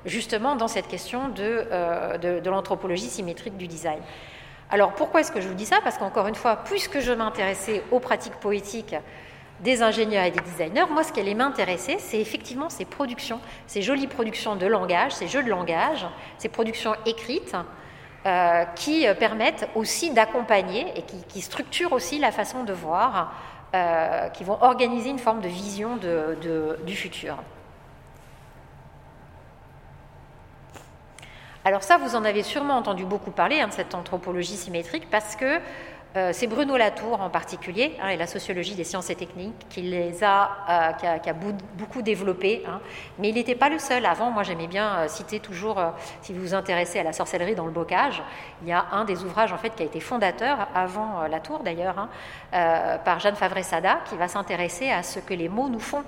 Speaker 1: justement dans cette question de, euh, de, l'anthropologie symétrique du design. Alors pourquoi est-ce que je vous dis ça? Parce qu'encore une fois, puisque je m'intéressais aux pratiques poétiques des ingénieurs et des designers, moi ce qui allait m'intéresser, c'est effectivement ces productions, ces jolies productions de langage, ces jeux de langage, ces productions écrites, euh, qui euh, permettent aussi d'accompagner et qui, structurent aussi la façon de voir, euh, qui vont organiser une forme de vision du futur. Alors ça, vous en avez sûrement entendu beaucoup parler hein, de cette anthropologie symétrique parce que euh, c'est Bruno Latour en particulier, hein, et la sociologie des sciences et techniques, qui les a, euh, qui a, beaucoup développé. Hein. Mais il n'était pas le seul. Avant, moi j'aimais bien euh, citer toujours, si vous vous intéressez à la sorcellerie dans le bocage, il y a un des ouvrages en fait qui a été fondateur, avant Latour d'ailleurs, hein, par Jeanne Favre-Sada, qui va s'intéresser à ce que les mots nous font.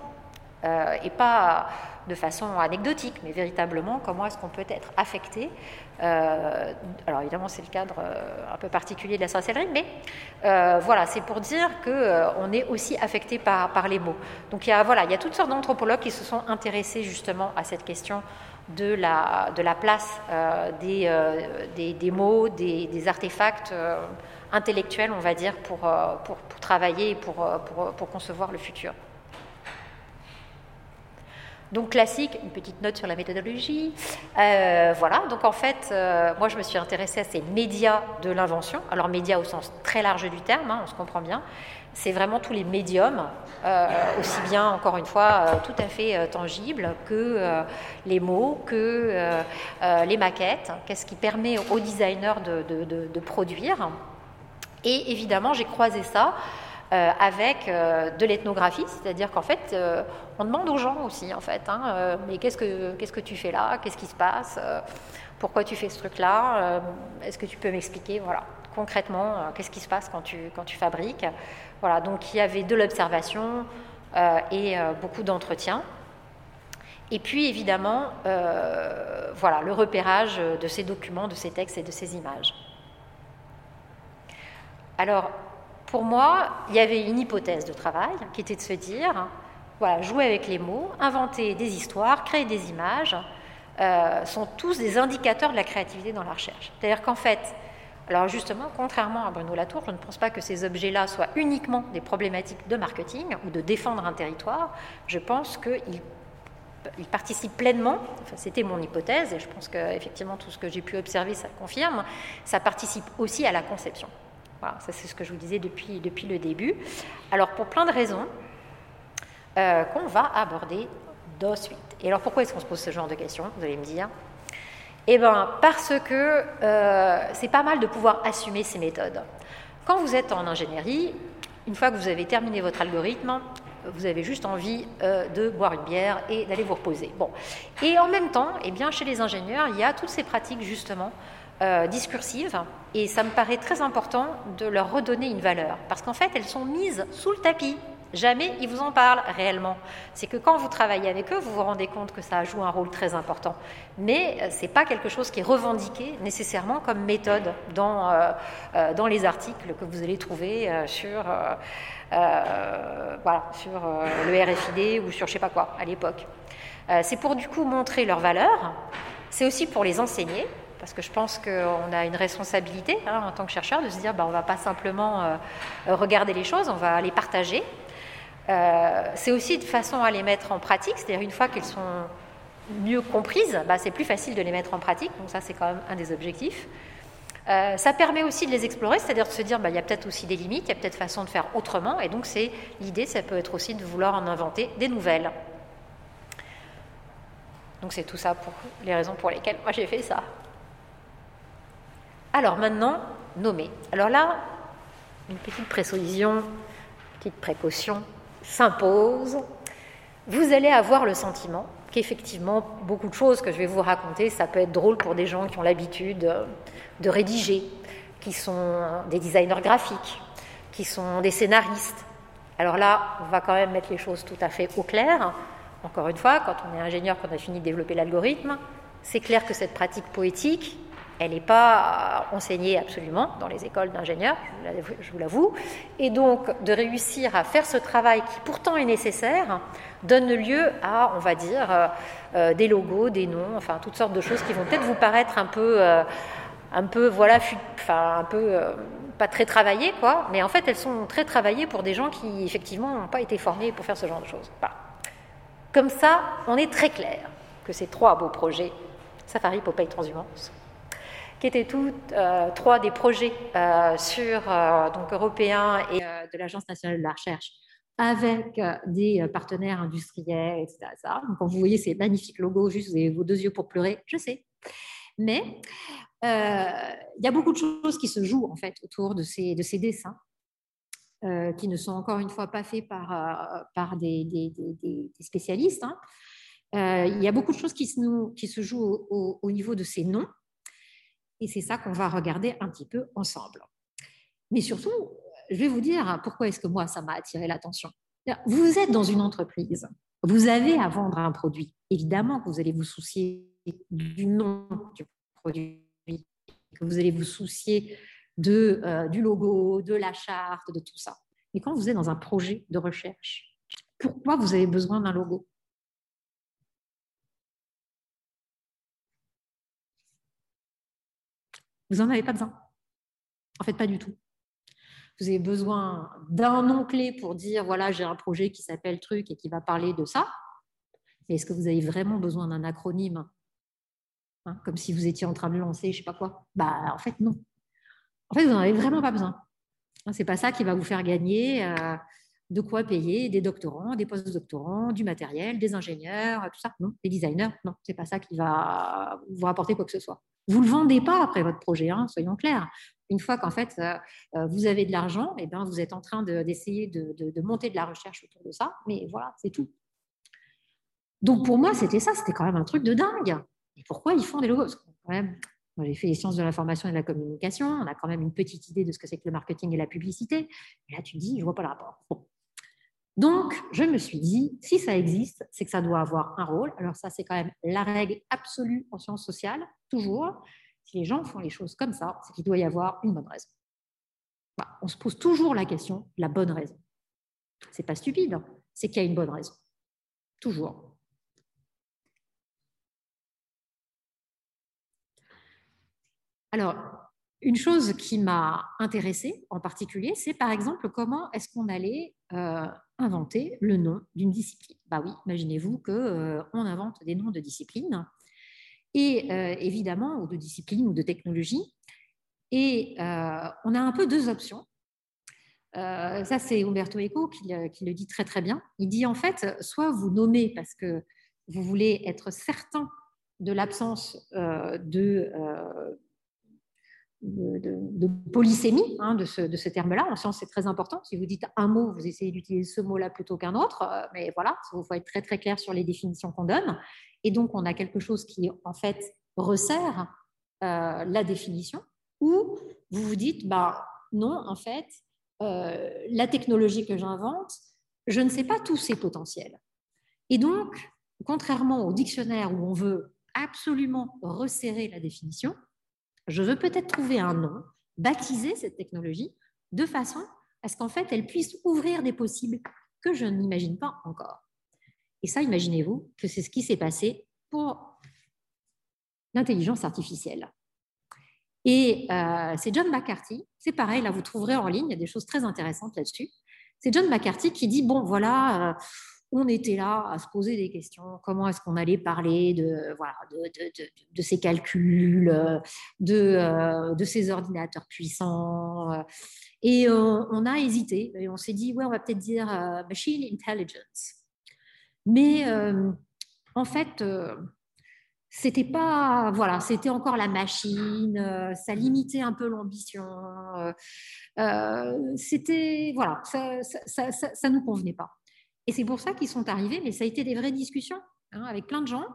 Speaker 1: et pas de façon anecdotique, mais véritablement comment est-ce qu'on peut être affecté. Euh, alors évidemment, c'est le cadre euh, un peu particulier de la sorcellerie, mais euh, voilà, c'est pour dire qu'on est aussi affecté par, les mots. Donc il y, a, voilà, il y a toutes sortes d'anthropologues qui se sont intéressés justement à cette question de la, de la place des, des, mots, des, artefacts intellectuels, on va dire, pour, pour, travailler et pour, pour concevoir le futur. Donc classique, une petite note sur la méthodologie. Euh, voilà, donc en fait, euh, moi je me suis intéressée à ces médias de l'invention. Alors médias au sens très large du terme, hein, on se comprend bien. C'est vraiment tous les médiums, euh, aussi bien, encore une fois, tout à fait tangibles que les mots, que les maquettes. Qu'est-ce qui permet aux designers de, de produire? Et évidemment, j'ai croisé ça euh, avec euh, de l'ethnographie, c'est-à-dire qu'en fait, euh, on demande aux gens aussi, en fait, hein, mais qu'est-ce que, qu'est-ce que tu fais là Qu'est-ce qui se passe Pourquoi tu fais ce truc-là Est-ce que tu peux m'expliquer Voilà. concrètement, qu'est-ce qui se passe quand tu, quand tu fabriques. Voilà, donc il y avait de l'observation et beaucoup d'entretien. Et puis évidemment, voilà, le repérage de ces documents, de ces textes et de ces images. Alors, pour moi, il y avait une hypothèse de travail qui était de se dire, voilà, jouer avec les mots, inventer des histoires, créer des images, euh, sont tous des indicateurs de la créativité dans la recherche. C'est-à-dire qu'en fait, alors justement, contrairement à Bruno Latour, je ne pense pas que ces objets-là soient uniquement des problématiques de marketing ou de défendre un territoire. Je pense qu'ils il participe pleinement, enfin, c'était mon hypothèse, et je pense qu'effectivement tout ce que j'ai pu observer, ça confirme, ça participe aussi à la conception. Voilà, ça c'est ce que je vous disais depuis, le début. Alors pour plein de raisons euh, qu'on va aborder de suite. Et alors pourquoi est-ce qu'on se pose ce genre de questions, vous allez me dire? Eh bien parce que euh, c'est pas mal de pouvoir assumer ces méthodes. Quand vous êtes en ingénierie, une fois que vous avez terminé votre algorithme, vous avez juste envie euh, de boire une bière et d'aller vous reposer. Et en même temps, eh bien, chez les ingénieurs, il y a toutes ces pratiques justement euh, discursives, et ça me paraît très important de leur redonner une valeur, parce qu'en fait, elles sont mises sous le tapis. Jamais ils vous en parlent réellement. C'est que quand vous travaillez avec eux, vous vous rendez compte que ça joue un rôle très important. Mais euh, ce n'est pas quelque chose qui est revendiqué nécessairement comme méthode dans, euh, dans les articles que vous allez trouver sur, voilà, sur le RFID ou sur je sais pas quoi à l'époque. c'est pour du coup montrer leur valeur. C'est aussi pour les enseigner parce que je pense qu'on a une responsabilité hein, en tant que chercheur de se dire bah, on ne va pas simplement euh, regarder les choses, on va les partager. Euh, c'est aussi de façon à les mettre en pratique, c'est-à-dire une fois qu'elles sont mieux comprises, bah, c'est plus facile de les mettre en pratique, donc ça c'est quand même un des objectifs. Euh, ça permet aussi de les explorer, c'est-à-dire de se dire bah, il y a peut-être aussi des limites, il y a peut-être façon de faire autrement, et donc c'est l'idée, ça peut être aussi de vouloir en inventer des nouvelles. Donc c'est tout ça pour les raisons pour lesquelles moi j'ai fait ça. Alors maintenant, nommer. Alors là, une petite précision, petite précaution s'impose. Vous allez avoir le sentiment qu'effectivement, beaucoup de choses que je vais vous raconter, ça peut être drôle pour des gens qui ont l'habitude de rédiger, qui sont des designers graphiques, qui sont des scénaristes. Alors là, on va quand même mettre les choses tout à fait au clair. Encore une fois, quand on est ingénieur, qu'on a fini de développer l'algorithme, c'est clair que cette pratique poétique, elle n'est pas enseignée absolument dans les écoles d'ingénieurs, je vous l'avoue. Et donc, de réussir à faire ce travail qui pourtant est nécessaire, donne lieu à, on va dire, euh, euh, des logos, des noms, enfin, toutes sortes de choses qui vont peut-être vous paraître un peu, euh, un peu, voilà, enfin, un peu pas très travaillées, quoi. Mais en fait, elles sont très travaillées pour des gens qui, effectivement, n'ont pas été formés pour faire ce genre de choses. Comme ça, on est très clair que ces trois beaux projets, Safari, Popeye, Transhumance, qui étaient tous euh, trois des projets euh, sur, euh, donc, européens et de l'Agence nationale de la recherche avec des partenaires industriels, etc. Donc, quand vous voyez ces magnifiques logos, juste vos deux yeux pour pleurer, je sais. Mais il y a beaucoup de choses qui se jouent en fait autour de ces, de ces dessins. qui ne sont encore une fois pas faits par, des, spécialistes. Hein. il y a beaucoup de choses qui se, jouent au niveau de ces noms, et c'est ça qu'on va regarder un petit peu ensemble. Mais surtout, je vais vous dire pourquoi est-ce que moi, ça m'a attiré l'attention? Vous êtes dans une entreprise, vous avez à vendre un produit. Évidemment que vous allez vous soucier du nom du produit, que vous allez vous soucier de, euh, du logo, de la charte, de tout ça. Mais quand vous êtes dans un projet de recherche, pourquoi vous avez besoin d'un logo? Vous n'en avez pas besoin. En fait, pas du tout. Vous avez besoin d'un nom-clé pour dire, voilà, j'ai un projet qui s'appelle truc et qui va parler de ça. Mais est-ce que vous avez vraiment besoin d'un acronyme hein, Comme si vous étiez en train de lancer, je sais pas quoi? Bah, en fait, non. En fait, vous n'en avez vraiment pas besoin. Hein, Ce n'est pas ça qui va vous faire gagner euh, de quoi payer des doctorants, des post-doctorants, du matériel, des ingénieurs, tout ça. Non, des designers, non, c'est pas ça qui va vous rapporter quoi que ce soit. Vous ne le vendez pas après votre projet, hein, soyons clairs. Une fois qu'en fait euh, euh, vous avez de l'argent, eh ben, vous êtes en train d'essayer de, monter de la recherche autour de ça, mais voilà, c'est tout. Donc pour moi, c'était ça, c'était quand même un truc de dingue. Et pourquoi ils font des logos? Même,
Speaker 3: j'ai fait les sciences de l'information et de la communication, on a quand même une petite idée de ce que c'est que le marketing et la publicité. Et là, tu dis, je vois pas le rapport. Donc, je me suis dit, si ça existe, c'est que ça doit avoir un rôle. Alors ça, c'est quand même la règle absolue en sciences sociales, toujours. Si les gens font les choses comme ça, c'est qu'il doit y avoir une bonne raison. Bah, on se pose toujours la question, la bonne raison. C'est pas stupide, hein. c'est qu'il y a une bonne raison. Toujours. Alors, une chose qui m'a intéressée en particulier, c'est par exemple comment est-ce qu'on allait euh, inventer le nom d'une discipline. Bah oui, imaginez-vous qu'on euh, invente des noms de disciplines et euh, évidemment ou de disciplines ou de technologies. Et on a un peu deux options. ça, c'est Umberto Eco qui, qui, le dit très très bien. Il dit en fait, soit vous nommez parce que vous voulez être certain de l'absence de de, polysémie hein, de ce, terme-là. En science, c'est très important. Si vous dites un mot, vous essayez d'utiliser ce mot-là plutôt qu'un autre. Euh, mais voilà, il faut être très très clair sur les définitions qu'on donne. Et donc, on a quelque chose qui, en fait, resserre euh, la définition, ou vous vous dites, bah, non, en fait, euh, la technologie que j'invente, je ne sais pas tous ses potentiels. Et donc, contrairement au dictionnaire où on veut absolument resserrer la définition, je veux peut-être trouver un nom, baptiser cette technologie de façon à ce qu'en fait, elle puisse ouvrir des possibles que je n'imagine pas encore. Et ça, imaginez-vous que c'est ce qui s'est passé pour l'intelligence artificielle. Et euh, c'est John McCarthy, c'est pareil, là vous trouverez en ligne, il y a des choses très intéressantes là-dessus. C'est John McCarthy qui dit, bon voilà, euh, on était là à se poser des questions. Comment est-ce qu'on allait parler de, voilà, de, ces calculs, de, euh, de ces ordinateurs puissants euh. Et euh, on a hésité et on s'est dit, ouais, on va peut-être dire machine intelligence. Mais en fait, c'était pas voilà c'était encore la machine ça limitait un peu l'ambition c'était voilà ça ça, ça ça, nous convenait pas et c'est pour ça qu'ils sont arrivés, mais ça a été des vraies discussions hein, avec plein de gens,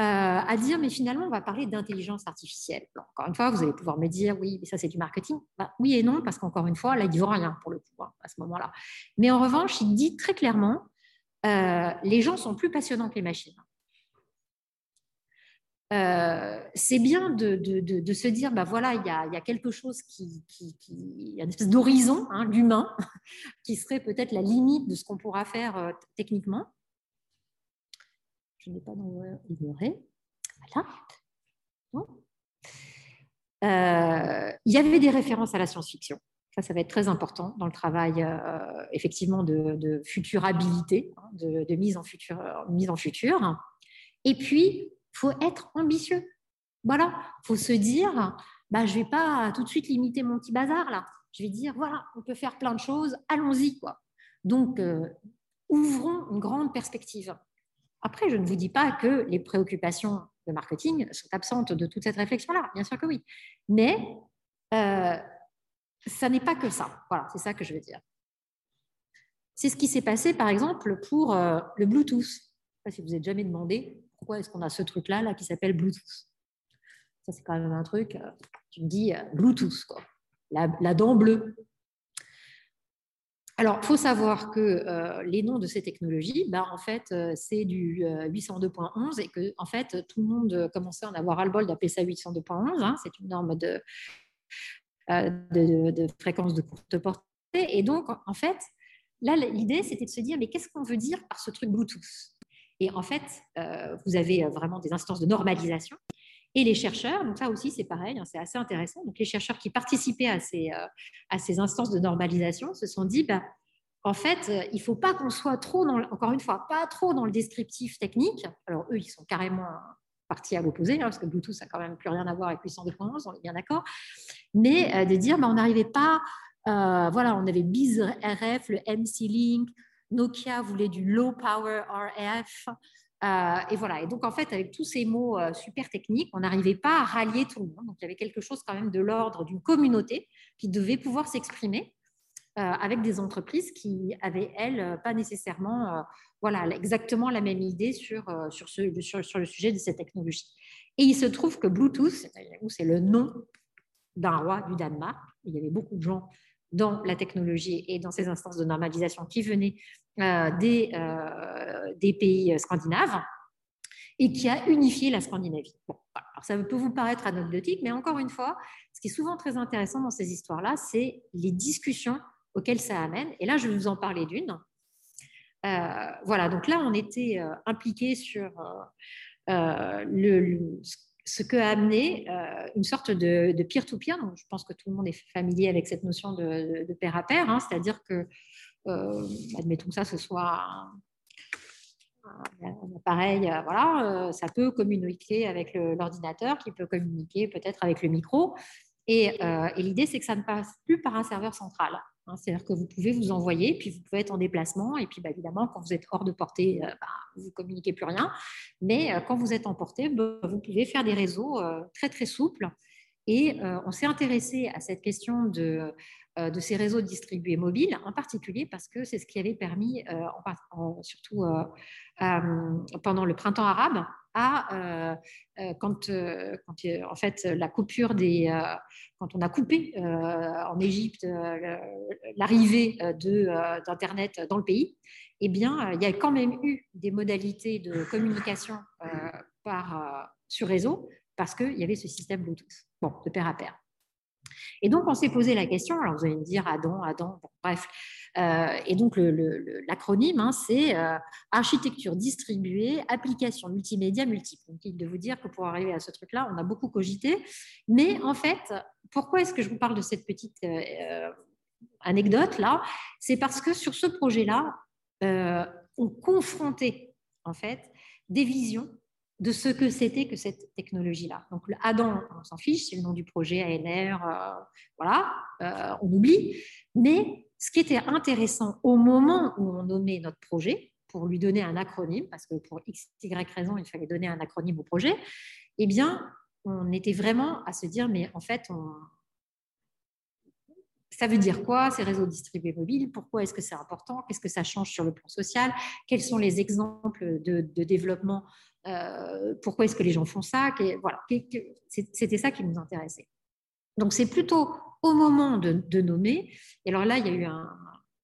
Speaker 3: euh, à dire, mais finalement, on va parler d'intelligence artificielle. encore une fois, vous allez pouvoir me dire, oui, mais ça, c'est du marketing. Bah, oui et non, parce qu'encore une fois, là, il ne rien pour le coup, à ce moment-là. Mais en revanche, il dit très clairement, euh, les gens sont plus passionnants que les machines. Euh, c'est bien de, se dire, bah voilà, il y a, quelque chose qui, qui, qui une espèce d'horizon, hein, l'humain, qui serait peut-être la limite de ce qu'on pourra faire euh, techniquement. Je n'ai pas ignoré. Voilà. Euh, il y avait des références à la science-fiction. Ça, ça va être très important dans le travail, effectivement, de, futurabilité, hein, de, mise, en futur, mise en futur. Et puis, faut être ambitieux. Voilà, faut se dire, bah, je vais pas tout de suite limiter mon petit bazar là. Je vais dire, voilà, on peut faire plein de choses, allons-y quoi. Donc, euh, ouvrons une grande perspective. Après, je ne vous dis pas que les préoccupations de marketing sont absentes de toute cette réflexion-là, bien sûr que oui. Mais euh, ça n'est pas que ça. Voilà, c'est ça que je veux dire. C'est ce qui s'est passé, par exemple, pour euh, le Bluetooth. Je ne sais pas si vous êtes jamais demandé pourquoi est-ce qu'on a ce truc-là là, qui s'appelle Bluetooth Ça, c'est quand même un truc, euh, tu me dis euh, Bluetooth, quoi. La, dent bleue. Alors, il faut savoir que euh, les noms de ces technologies, bah, en fait, c'est du 802.11 et que, en fait, tout le monde commençait à en avoir ras-le-bol d'appeler ça 802.11. Hein, c'est une norme de, de, de, fréquence de courte portée. Et donc, en fait, là, l'idée, c'était de se dire, mais qu'est-ce qu'on veut dire par ce truc Bluetooth? Et en fait, euh, vous avez euh, vraiment des instances de normalisation. Et les chercheurs, donc ça aussi c'est pareil, hein, c'est assez intéressant. Donc les chercheurs qui participaient à ces, euh, instances de normalisation se sont dit, bah, en fait, il ne faut pas qu'on soit trop, dans, encore une fois, pas trop dans le descriptif technique. Alors eux, ils sont carrément partis à l'opposé, hein, parce que Bluetooth, n'a quand même plus rien à voir avec 802.11, on est bien d'accord. Mais de dire, bah, on n'arrivait pas, voilà, on avait BizRF, le MC-Link, Nokia voulait du low power RF. Euh, et voilà. Et donc, en fait, avec tous ces mots euh, super techniques, on n'arrivait pas à rallier tout le monde. Donc, il y avait quelque chose quand même de l'ordre d'une communauté qui devait pouvoir s'exprimer euh, avec des entreprises qui avaient, elles, pas nécessairement voilà, exactement la même idée sur, sur, ce, sur, sur, le sujet de cette technologie. Et il se trouve que Bluetooth, c'est le nom d'un roi du Danemark, il y avait beaucoup de gens dans la technologie et dans ces instances de normalisation qui venaient des, euh, des, pays scandinaves et qui a unifié la Scandinavie. Bon, ça peut vous paraître anecdotique, mais encore une fois, ce qui est souvent très intéressant dans ces histoires-là, c'est les discussions auxquelles ça amène. Et là, je vais vous en parler d'une. Euh, voilà, donc là, on était impliqué sur ce que a amené euh, une sorte de peer-to-peer. Donc, je pense que tout le monde est familier avec cette notion de, de, pair à pair, hein. c'est-à-dire que, euh, admettons que ça, ce soit un, appareil, euh, voilà, ça peut communiquer avec l'ordinateur, qui peut communiquer peut-être avec le micro. Et, et l'idée, c'est que ça ne passe plus par un serveur central. Hein, c'est-à-dire que vous pouvez vous envoyer, puis vous pouvez être en déplacement, et puis bah, évidemment, quand vous êtes hors de portée, euh, bah, vous ne communiquez plus rien. Mais euh, quand vous êtes en portée, bah, vous pouvez faire des réseaux euh, très très souples. Et on s'est intéressé à cette question de, de, ces réseaux distribués mobiles, en particulier parce que c'est ce qui avait permis, surtout pendant le printemps arabe, à quand, en fait la coupure des quand on a coupé en Égypte l'arrivée d'internet dans le pays eh bien il y a quand même eu des modalités de communication par sur réseau parce qu'il y avait ce système Bluetooth. Bon de pair à pair et donc, on s'est posé la question, alors vous allez me dire Adam, Adam, bref. Euh, et donc, l'acronyme, hein, c'est euh, architecture distribuée, application multimédia multiple. Donc, il de vous dire que pour arriver à ce truc-là, on a beaucoup cogité. Mais en fait, pourquoi est-ce que je vous parle de cette petite euh, anecdote-là C'est parce que sur ce projet-là, on confrontait en fait des visions de ce que c'était que cette technologie-là. Donc, le Adam, on s'en fiche, c'est le nom du projet ANR, euh, voilà, euh, on oublie. Mais ce qui était intéressant au moment où on nommait notre projet, pour lui donner un acronyme, parce que pour x, y raison, il fallait donner un acronyme au projet, eh bien, on était vraiment à se dire, mais en fait, ça veut dire quoi ces réseaux distribués mobiles? Pourquoi est-ce que c'est important? Qu'est-ce que ça change sur le plan social? Quels sont les exemples de développement euh, pourquoi est-ce que les gens font ça? Voilà, C'était ça qui nous intéressait. Donc c'est plutôt au moment de, nommer. Et alors là, il y a eu un,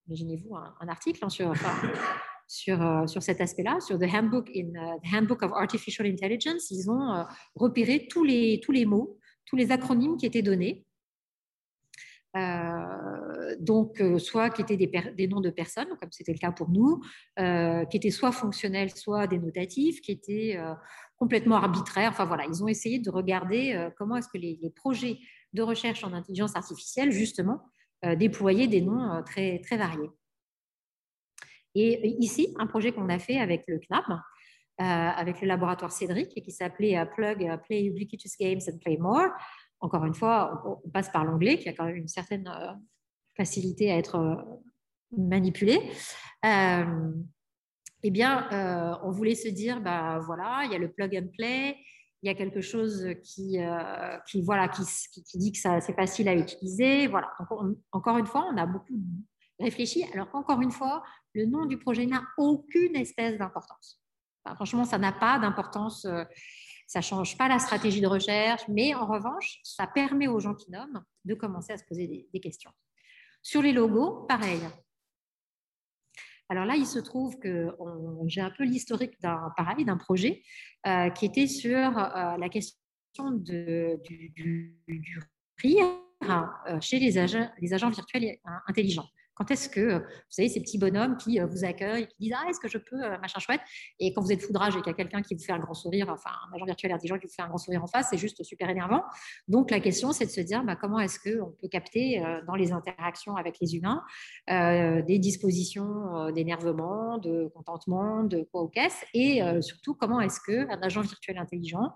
Speaker 3: imaginez-vous, un, article hein, sur, sur, euh, sur cet aspect-là, sur the Handbook, in, uh, Handbook of Artificial Intelligence. Ils ont euh, repéré tous les, tous les mots, tous les acronymes qui étaient donnés euh, donc, euh, soit qui étaient des, noms de personnes, comme c'était le cas pour nous, euh, qui étaient soit fonctionnels, soit dénotatifs, qui étaient complètement arbitraires. Enfin voilà, ils ont essayé de regarder comment est-ce que les, projets de recherche en intelligence artificielle, justement, déployaient des noms très, très variés. Et ici, un projet qu'on a fait avec le CNAP, avec le laboratoire Cédric, qui s'appelait Plug Play Ubiquitous Games and Play More, encore une fois, on passe par l'anglais, qui a quand même une certaine euh, facilité à être euh, manipulé. Euh, eh bien, on voulait se dire, bah, voilà, il y a le plug and play, il y a quelque chose qui, voilà, qui, dit que c'est facile à utiliser. Voilà. encore une fois, on a beaucoup réfléchi, alors qu'encore une fois, le nom du projet n'a aucune espèce d'importance. franchement, ça n'a pas d'importance ça change pas la stratégie de recherche, mais en revanche, ça permet aux gens qui nomment de commencer à se poser des, questions. Sur les logos, pareil. Alors là, il se trouve que j'ai un peu l'historique d'un pareil, d'un projet euh, qui était sur euh, la question du, du, prix euh, chez les agents, les agents virtuels intelligents. Quand est-ce que, vous savez, ces petits bonhommes qui euh, vous accueillent, qui disent Ah, est-ce que je peux, euh, machin chouette? Et quand vous êtes foudrage et qu'il y a quelqu'un qui vous fait un grand sourire, enfin, un agent virtuel intelligent qui vous fait un grand sourire en face, c'est juste super énervant. Donc, la question, c'est de se dire bah, comment est-ce qu'on peut capter euh, dans les interactions avec les humains des dispositions d'énervement, de contentement, de quoi Et surtout, comment est-ce qu'un agent virtuel intelligent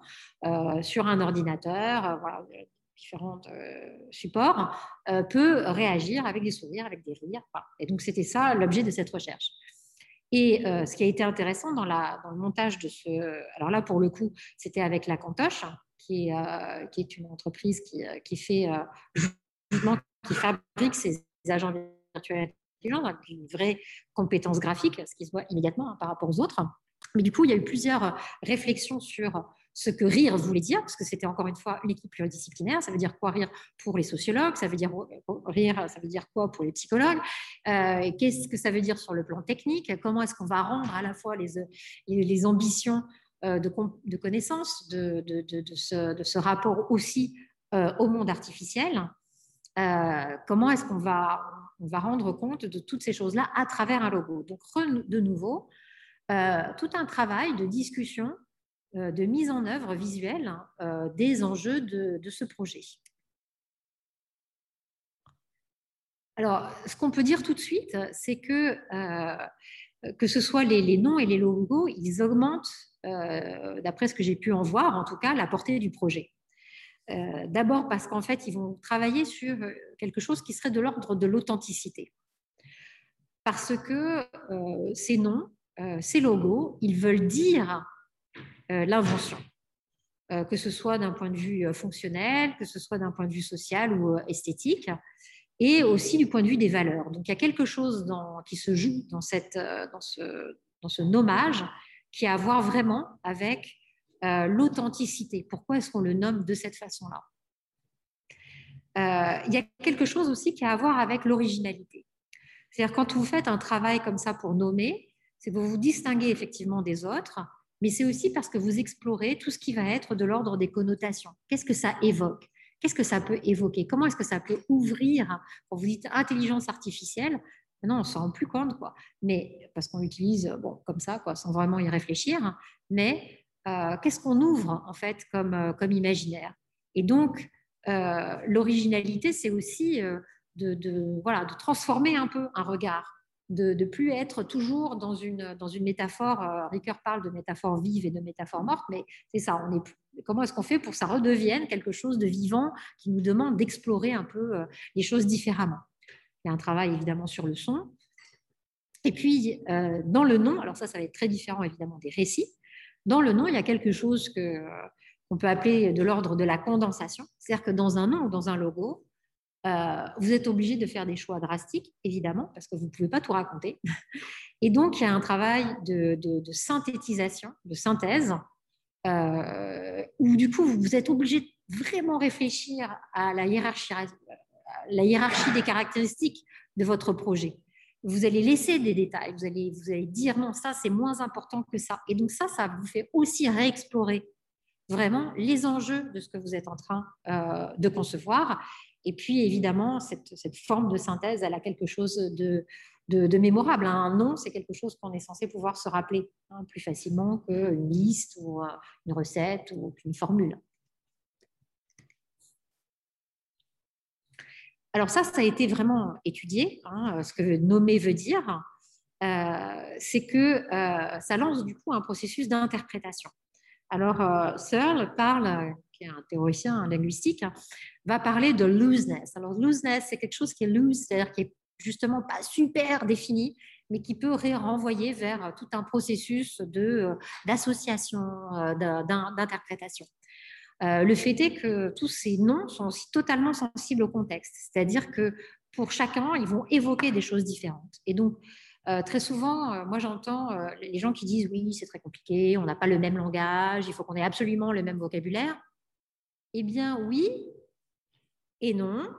Speaker 3: sur un ordinateur, différents euh, supports, euh, peut réagir avec des sourires, avec des rires. Et donc, c'était ça l'objet de cette recherche. Et euh, ce qui a été intéressant dans, le montage de ce... Alors là, pour le coup, c'était avec la Cantoche, qui est, qui est une entreprise qui, fait qui fabrique ces agents virtuels intelligents avec une vraie compétence graphique, ce qui se voit immédiatement hein, par rapport aux autres. Mais du coup, il y a eu plusieurs réflexions sur ce que rire voulait dire, parce que c'était encore une fois une équipe pluridisciplinaire. Ça veut dire quoi rire pour les sociologues Ça veut dire rire, ça veut dire quoi pour les psychologues euh, Qu'est-ce que ça veut dire sur le plan technique Comment est-ce qu'on va rendre à la fois les, les ambitions euh, de, de connaissances de, de, ce, de, ce, rapport aussi euh, au monde artificiel Comment est-ce qu'on va, on va rendre compte de toutes ces choses-là à travers un logo Donc, de nouveau, tout un travail de discussion de mise en œuvre visuelle euh, des enjeux de, ce projet. Alors, ce qu'on peut dire tout de suite, c'est que euh, que ce soit les, noms et les logos, ils augmentent, d'après ce que j'ai pu en voir, en tout cas, la portée du projet. D'abord parce qu'en fait, ils vont travailler sur quelque chose qui serait de l'ordre de l'authenticité. Parce que ces noms, ces logos, ils veulent dire euh, l'invention, euh, que ce soit d'un point de vue euh, fonctionnel, que ce soit d'un point de vue social ou esthétique, et aussi du point de vue des valeurs. Donc il y a quelque chose qui se joue dans, cette, dans, ce, dans ce nommage qui a à voir vraiment avec l'authenticité. Pourquoi est-ce qu'on le nomme de cette façon-là? Il y a quelque chose aussi qui a à voir avec l'originalité. C'est-à-dire quand vous faites un travail comme ça pour nommer, c'est pour vous distinguer effectivement des autres, mais c'est aussi parce que vous explorez tout ce qui va être de l'ordre des connotations. Qu'est-ce que ça évoque? Qu'est-ce que ça peut évoquer? Comment est-ce que ça peut ouvrir? Quand vous dites intelligence artificielle, non, on ne s'en rend plus compte, quoi. Mais parce qu'on l'utilise comme ça, quoi, sans vraiment y réfléchir. Mais euh, qu'est-ce qu'on ouvre en fait comme, euh, imaginaire? Et donc, euh, l'originalité, c'est aussi de transformer un peu un regard de ne plus être toujours dans une, dans une métaphore. Euh, Ricoeur parle de métaphore vive et de métaphore morte, mais c'est ça. On est, comment est-ce qu'on fait pour que ça redevienne quelque chose de vivant qui nous demande d'explorer un peu euh, les choses différemment Il y a un travail évidemment sur le son. Et puis, euh, dans le nom, alors ça, ça va être très différent évidemment des récits. Dans le nom, il y a quelque chose qu'on peut appeler de l'ordre de la condensation. C'est-à-dire que dans un nom ou dans un logo, euh, vous êtes obligé de faire des choix drastiques, évidemment, parce que vous ne pouvez pas tout raconter. Et donc, il y a un travail de, synthétisation, de synthèse, euh, où du coup, vous êtes obligé de vraiment réfléchir à la hiérarchie, la hiérarchie des caractéristiques de votre projet. Vous allez laisser des détails, vous allez, dire non, ça c'est moins important que ça. Et donc ça, ça vous fait aussi réexplorer vraiment les enjeux de ce que vous êtes en train euh, de concevoir et puis, évidemment, cette, forme de synthèse, elle a quelque chose de, de, mémorable. Un nom, c'est quelque chose qu'on est censé pouvoir se rappeler hein, plus facilement qu'une liste ou une recette ou qu'une formule. Alors ça, ça a été vraiment étudié, hein, ce que nommer veut dire. Euh, c'est que euh, ça lance du coup un processus d'interprétation. Alors, euh, Searle parle, un théoricien linguistique, va parler de looseness. Alors, looseness, c'est quelque chose qui est loose, c'est-à-dire qui est justement pas super défini, mais qui peut renvoyer vers tout un processus euh, d'association, euh, d'interprétation. Euh, le fait est que tous ces noms sont aussi totalement sensibles au contexte, c'est-à-dire que pour chacun, ils vont évoquer des choses différentes. Et donc, très souvent, moi j'entends les gens qui disent oui, c'est très compliqué, on n'a pas le même langage, il faut qu'on ait absolument le même vocabulaire. Eh bien oui, et non.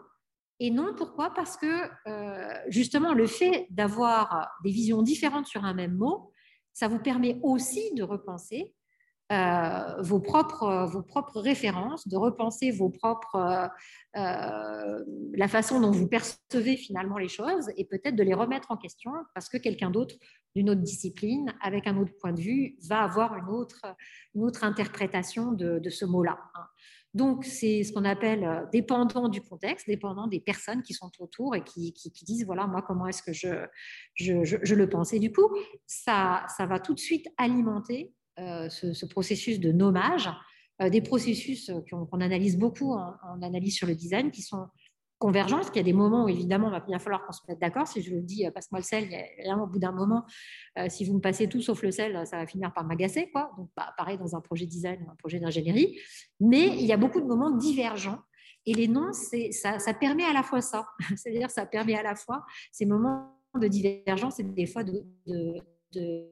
Speaker 3: Et non, pourquoi? Parce que euh, justement, le fait d'avoir des visions différentes sur un même mot, ça vous permet aussi de repenser euh, vos, propres, références, de repenser vos propres, euh, la façon dont vous percevez finalement les choses et peut-être de les remettre en question parce que quelqu'un d'autre d'une autre discipline, avec un autre point de vue, va avoir une autre, interprétation de, de ce mot-là. Donc, c'est ce qu'on appelle euh, dépendant du contexte, dépendant des personnes qui sont autour et qui, disent, voilà, moi, comment est-ce que je, je, le pense. Et du coup, ça, ça va tout de suite alimenter euh, ce, processus de nommage, euh, des processus qu'on analyse beaucoup en, analyse sur le design, qui sont convergence, qu'il y a des moments où évidemment il va bien falloir qu'on se mette d'accord. Si je le dis, euh, passe-moi le sel, il y a, au bout d'un moment, euh, si vous me passez tout sauf le sel, ça va finir par m'agacer. Quoi. Donc, bah, pareil dans un projet design ou un projet d'ingénierie. Mais il y a beaucoup de moments divergents. Et les noms, ça, ça permet à la fois ça. C'est-à-dire, ça permet à la fois ces moments de divergence et des fois de, de,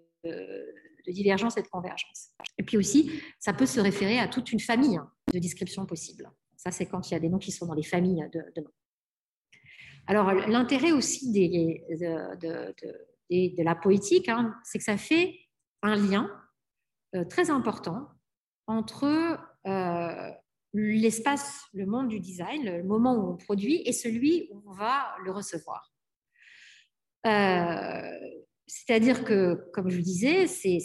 Speaker 3: divergence et de convergence. Et puis aussi, ça peut se référer à toute une famille hein, de descriptions possibles. Ça, c'est quand il y a des noms qui sont dans les familles de, noms. Alors, l'intérêt aussi de, la poétique, hein, c'est que ça fait un lien euh, très important entre euh, l'espace, le monde du design, le moment où on produit et celui où on va le recevoir. Euh, c'est-à-dire que, comme je vous disais, c'est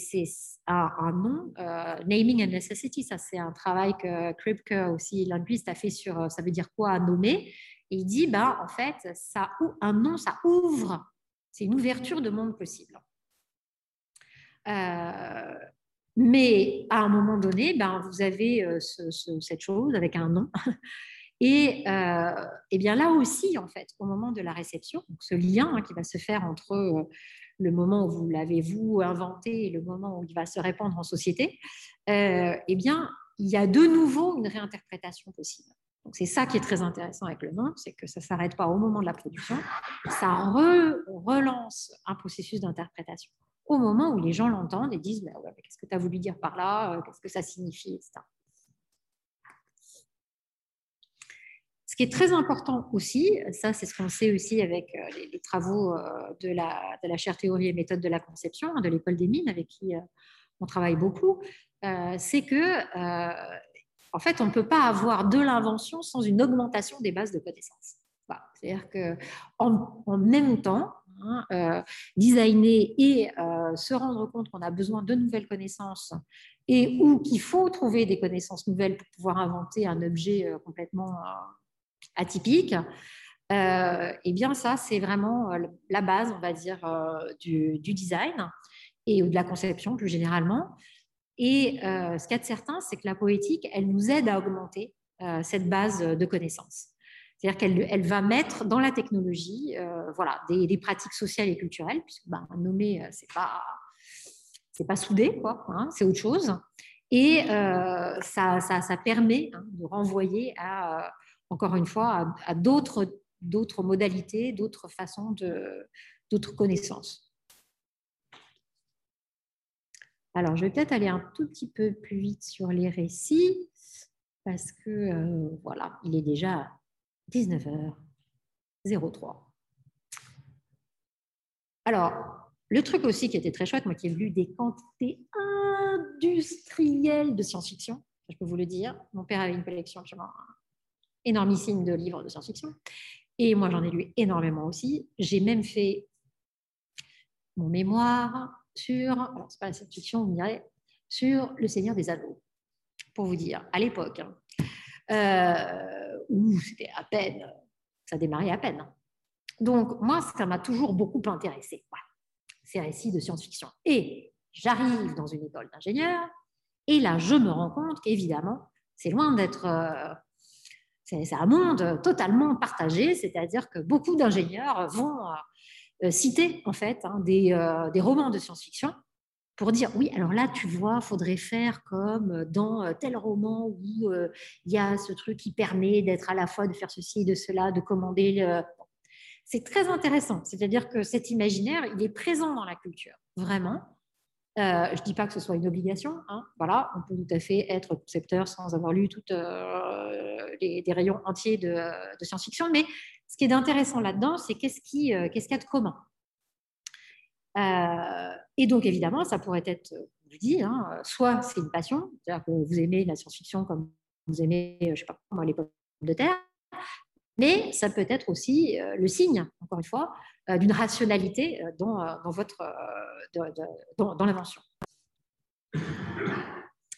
Speaker 3: un, nom, euh, naming and necessity, ça c'est un travail que Kripke aussi, linguiste, a fait sur euh, ça veut dire quoi nommer. Et il dit, bah, en fait, ça, un nom, ça ouvre, c'est une ouverture de monde possible. mais à un moment donné, ben, vous avez cette chose avec un nom et, euh, et, bien là aussi, en fait, au moment de la réception, ce lien hein, qui va se faire entre euh, le moment où vous l'avez vous inventé et le moment où il va se répandre en société, euh, eh bien, il y a de nouveau une réinterprétation possible. Donc c'est ça qui est très intéressant avec le nom, c'est que ça ne s'arrête pas au moment de la production, ça relance un processus d'interprétation au moment où les gens l'entendent et disent bah qu'est-ce que tu as voulu dire par là, euh, qu'est-ce que ça signifie, etc. qui est très important aussi, ça c'est ce qu'on sait aussi avec euh, les, travaux euh, de la, de chaire théorie et méthode de la conception hein, de l'école des mines avec qui euh, on travaille beaucoup, c'est que en fait on ne peut pas avoir de l'invention sans une augmentation des bases de connaissances. C'est-à-dire que en, même temps, hein, designer et se rendre compte qu'on a besoin de nouvelles connaissances et ou qu'il faut trouver des connaissances nouvelles pour pouvoir inventer un objet complètement atypique, euh, eh bien ça, c'est vraiment euh, la base, on va dire, euh, du, design et de la conception plus généralement. Et ce qu'il y a de certain, c'est que la poétique, elle nous aide à augmenter cette base de connaissances. C'est-à-dire qu'elle elle va mettre dans la technologie voilà, des, pratiques sociales et culturelles, puisque ben, nommer, c'est pas pas soudé, hein, c'est autre chose. Et ça, ça, ça, permet hein, de renvoyer à encore une fois, à, d'autres, modalités, d'autres façons, d'autres connaissances. Alors, je vais peut-être aller un tout petit peu plus vite sur les récits, parce que, euh, voilà, il est déjà 19h03. Alors, le truc aussi qui était très chouette, moi qui ai lu des quantités industrielles de science-fiction, je peux vous le dire. Mon père avait une collection absolument énormissime de livres de science-fiction. Et moi, j'en ai lu énormément aussi. J'ai même fait mon mémoire sur, alors c'est pas la science-fiction, on dirait, sur Le Seigneur des Anneaux, pour vous dire, à l'époque, hein. euh, où c'était à peine, ça démarrait à peine. Donc, moi, ça m'a toujours beaucoup intéressé, ces récits de science-fiction. Et j'arrive dans une école d'ingénieur, et là, je me rends compte qu'évidemment, c'est loin d'être euh, c'est un monde totalement partagé, c'est-à-dire que beaucoup d'ingénieurs vont euh, citer en fait hein, euh, des, romans de science-fiction pour dire oui, alors là, tu vois, faudrait faire comme dans tel roman où il y a ce truc qui permet d'être à la fois de faire ceci de cela, de commander. C'est très intéressant, c'est-à-dire que cet imaginaire, il est présent dans la culture, vraiment. Euh, je ne dis pas que ce soit une obligation. Hein. Voilà, on peut tout à fait être concepteur sans avoir lu tous euh, les, des rayons entiers de, science-fiction. Mais ce qui est intéressant là-dedans, c'est qu'est-ce qu'il euh, y a de commun? et donc, évidemment, ça pourrait être, je dis, hein, soit c'est une passion, c'est-à-dire que vous aimez la science-fiction comme vous aimez, je sais pas, moi, les pommes de terre, mais ça peut être aussi le signe, encore une fois, euh, d'une rationalité euh, dans, euh, dans votre, dans l'invention.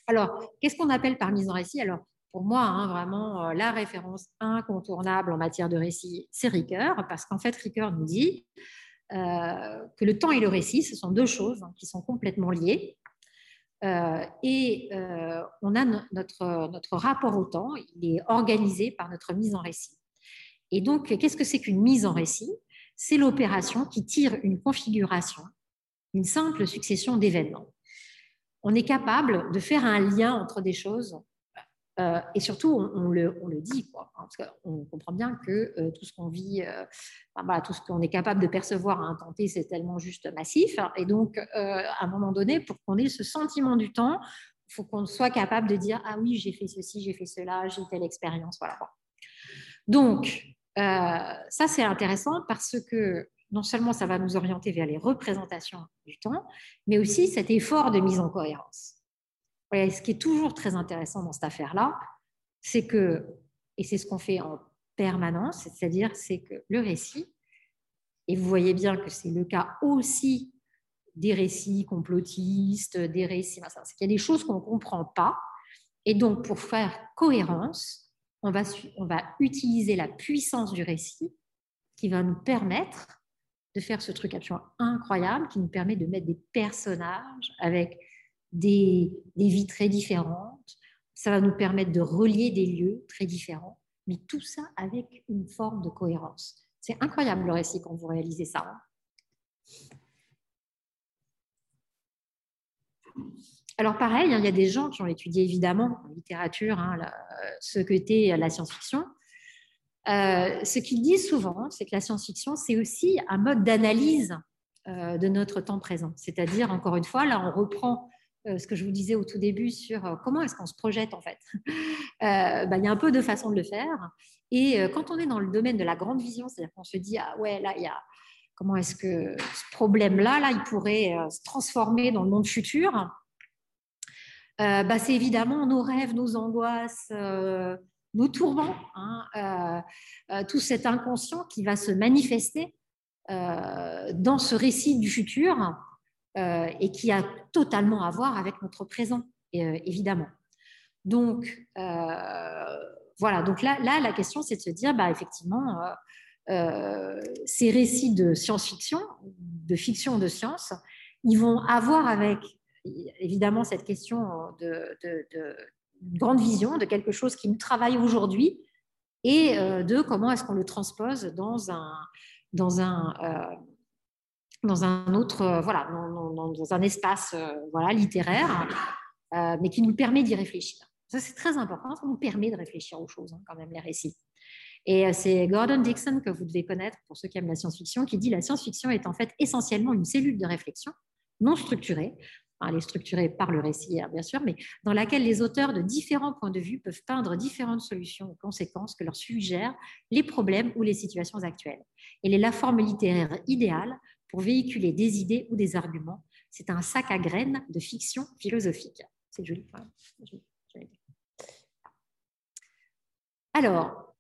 Speaker 3: Alors, qu'est-ce qu'on appelle par mise en récit? Alors, pour moi, hein, vraiment, la référence incontournable en matière de récit, c'est Ricoeur, parce qu'en fait, Ricoeur nous dit que le temps et le récit, ce sont deux choses hein, qui sont complètement liées. et on a notre, notre rapport au temps, il est organisé par notre mise en récit. Et donc, qu'est-ce que c'est qu'une mise en récit? C'est l'opération qui tire une configuration, une simple succession d'événements. On est capable de faire un lien entre des choses Euh, et surtout, on, le, dit, quoi, hein, comprend bien que euh, tout ce qu'on vit, euh, tout ce qu'on est capable de percevoir à un temps c'est tellement juste massif. Et donc, à un moment donné, pour qu'on ait ce sentiment du temps, il faut qu'on soit capable de dire Ah oui, j'ai fait ceci, j'ai fait cela, j'ai telle expérience. Voilà. Donc, ça, c'est intéressant parce que non seulement ça va nous orienter vers les représentations du temps, mais aussi cet effort de mise en cohérence. Ce qui est toujours très intéressant dans cette affaire-là, c'est que, et c'est ce qu'on fait en permanence, c'est-à-dire c'est que le récit, et vous voyez bien que c'est le cas aussi des récits complotistes, des récits, c'est qu'il y a des choses qu'on ne comprend pas, et donc pour faire cohérence, on va, utiliser la puissance du récit qui va nous permettre de faire ce truc absolument incroyable, qui nous permet de mettre des personnages avec des, vies très différentes. Ça va nous permettre de relier des lieux très différents, mais tout ça avec une forme de cohérence. C'est incroyable le récit quand vous réalisez ça. Hein. Alors pareil, hein, il y a des gens qui ont étudié évidemment en littérature hein, ce que était la science-fiction. Euh, ce qu'ils disent souvent, c'est que la science-fiction, c'est aussi un mode d'analyse euh, de notre temps présent. C'est-à-dire, encore une fois, là, on reprend euh, ce que je vous disais au tout début sur euh, comment est-ce qu'on se projette en fait. Euh, bah, il y a un peu de façons de le faire. Et quand on est dans le domaine de la grande vision, c'est-à-dire qu'on se dit, ah ouais, là, il y a comment est-ce que ce problème-là, là, il pourrait se transformer dans le monde futur. Bah, c'est évidemment nos rêves, nos angoisses, nos tourments, hein, tout cet inconscient qui va se manifester dans ce récit du futur euh, et qui a totalement à voir avec notre présent, euh, évidemment. Donc, euh, voilà, donc là, là, la question, c'est de se dire, bah, effectivement, ces récits de science-fiction, de fiction de science, ils vont avoir avec, évidemment, cette question de, de, de grande vision, de quelque chose qui nous travaille aujourd'hui, et de comment est-ce qu'on le transpose dans un, dans un, dans un autre, euh, voilà, dans, un espace euh, voilà, littéraire, euh, mais qui nous permet d'y réfléchir. Ça, c'est très important, ça nous permet de réfléchir aux choses, hein, quand même, les récits. Et c'est Gordon Dixon, que vous devez connaître pour ceux qui aiment la science-fiction, qui dit la science-fiction est en fait essentiellement une cellule de réflexion non structurée, elle est structurée par le récit, hein, bien sûr, mais dans laquelle les auteurs de différents points de vue peuvent peindre différentes solutions aux conséquences que leur suggèrent les problèmes ou les situations actuelles. Elle est la forme littéraire idéale pour véhiculer des idées ou des arguments. C'est un sac à graines de fiction philosophique. C'est joli. Alors,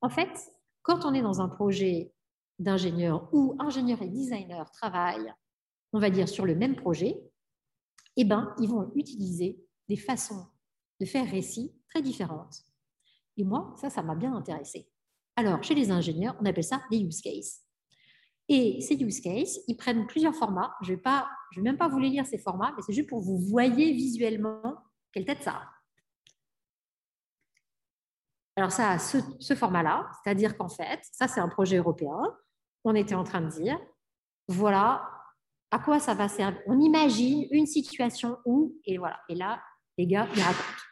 Speaker 3: en fait, quand on est dans un projet d'ingénieur ou ingénieur et designer travaillent, on va dire, sur le même projet, eh ben, ils vont utiliser des façons de faire récit très différentes. Et moi, ça, ça m'a bien intéressé. Alors, chez les ingénieurs, on appelle ça des use cases. Et ces use cases, ils prennent plusieurs formats. Je ne vais, vais même pas vous les lire ces formats, mais c'est juste pour vous voyez visuellement quelle tête ça a. Alors ça a ce format-là, c'est-à-dire qu'en fait, ça c'est un projet européen. On était en train de dire, voilà à quoi ça va servir. On imagine une situation où, et voilà, et là, les gars, ils racontent.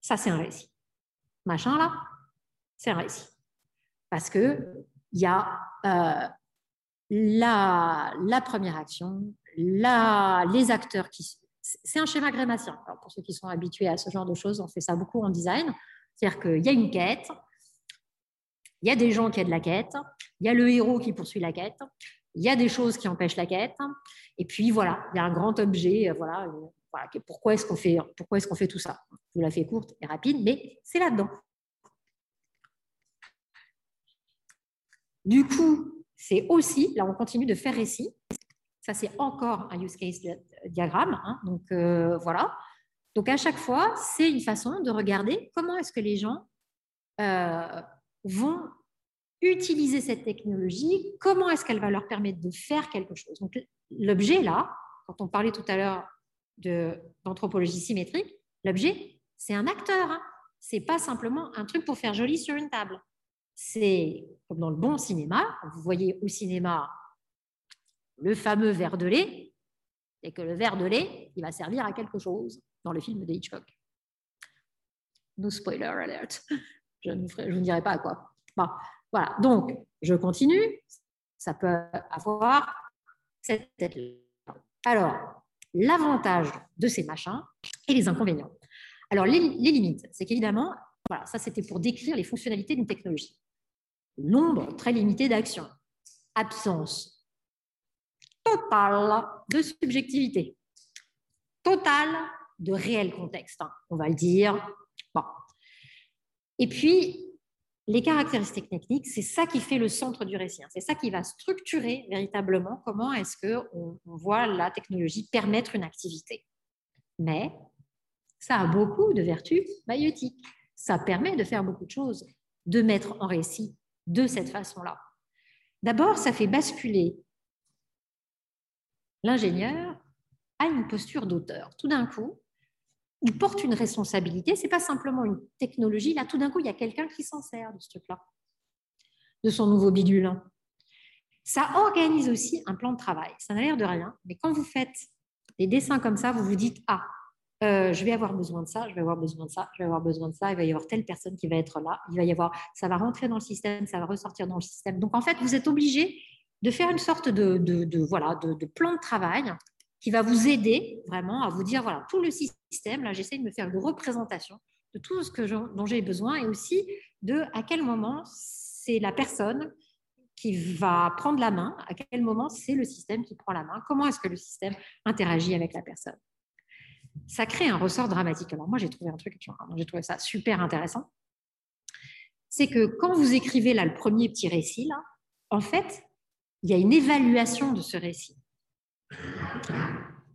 Speaker 3: Ça c'est un récit. Machin là, c'est un récit. Parce que il y a euh, la, première action, les acteurs qui... C'est un schéma grématien. pour ceux qui sont habitués à ce genre de choses, on fait ça beaucoup en design. C'est-à-dire qu'il y a une quête, il y a des gens qui aident la quête, il y a le héros qui poursuit la quête, il y a des choses qui empêchent la quête, et puis voilà, il y a un grand objet. Euh, voilà, euh, pourquoi est-ce qu'on fait, pourquoi est-ce qu'on fait tout ça? Je vous la fais courte et rapide, mais c'est là-dedans. Du coup, c'est aussi, là on continue de faire récit. Ça, c'est encore un use case diagramme. Hein. donc euh, voilà. Donc à chaque fois, c'est une façon de regarder comment est-ce que les gens vont utiliser cette technologie, comment est-ce qu'elle va leur permettre de faire quelque chose? Donc l'objet là, quand on parlait tout à l'heure d'anthropologie symétrique, l'objet, c'est un acteur. Hein. C'est pas simplement un truc pour faire joli sur une table c'est comme dans le bon cinéma, vous voyez au cinéma le fameux verre de lait, et que le verre de lait, il va servir à quelque chose. dans le film de Hitchcock. No spoiler alert. Je ne vous, dirai pas à quoi. Bon, voilà, donc je continue. Ça peut avoir cette tête-là. Alors, l'avantage de ces machins et les inconvénients. Alors, les, limites, c'est qu'évidemment, voilà, ça c'était pour décrire les fonctionnalités d'une technologie. Nombre très limité d'actions. Absence totale de subjectivité. Totale de réel contexte, hein, on va le dire. Bon. Et puis, les caractéristiques techniques, c'est ça qui fait le centre du récit. Hein. C'est ça qui va structurer véritablement comment est-ce qu'on on voit la technologie permettre une activité. Mais ça a beaucoup de vertus maïotiques. Ça permet de faire beaucoup de choses, de mettre en récit de cette façon-là. D'abord, ça fait basculer l'ingénieur à une posture d'auteur. Tout d'un coup, il porte une responsabilité. C'est pas simplement une technologie. Là, tout d'un coup, il y a quelqu'un qui s'en sert de ce truc-là, de son nouveau bidule. Ça organise aussi un plan de travail. Ça n'a l'air de rien, mais quand vous faites des dessins comme ça, vous vous dites ah, euh, je vais avoir besoin de ça, je vais avoir besoin de ça, je vais avoir besoin de ça. Il va y avoir telle personne qui va être là. Il va y avoir, ça va rentrer dans le système, ça va ressortir dans le système. Donc en fait, vous êtes obligé de faire une sorte de, de voilà de, plan de travail qui va vous aider vraiment à vous dire, voilà, tout le système, là, j'essaie de me faire une représentation de tout ce que dont j'ai besoin et aussi de à quel moment c'est la personne qui va prendre la main, à quel moment c'est le système qui prend la main, comment est-ce que le système interagit avec la personne. Ça crée un ressort dramatique. Alors moi, j'ai trouvé un truc, j'ai trouvé ça super intéressant. C'est que quand vous écrivez là le premier petit récit, là, en fait, il y a une évaluation de ce récit.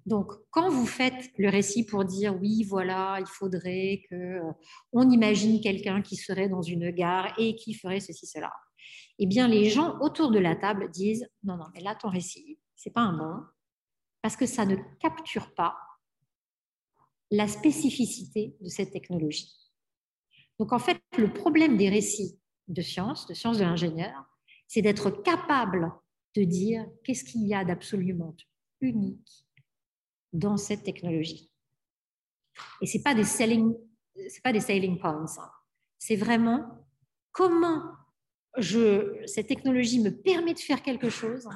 Speaker 3: Donc, quand vous faites le récit pour dire oui, voilà, il faudrait que euh, on imagine quelqu'un qui serait dans une gare et qui ferait ceci, cela, eh bien, les gens autour de la table disent non, non, mais là, ton récit, c'est pas un bon, parce que ça ne capture pas la spécificité de cette technologie. Donc, en fait, le problème des récits de science, de sciences de l'ingénieur, c'est d'être capable de dire qu'est-ce qu'il y a d'absolument unique dans cette technologie. Et ce n'est pas, des selling, pas des selling points. Hein. C'est vraiment comment je, cette technologie me permet de faire quelque chose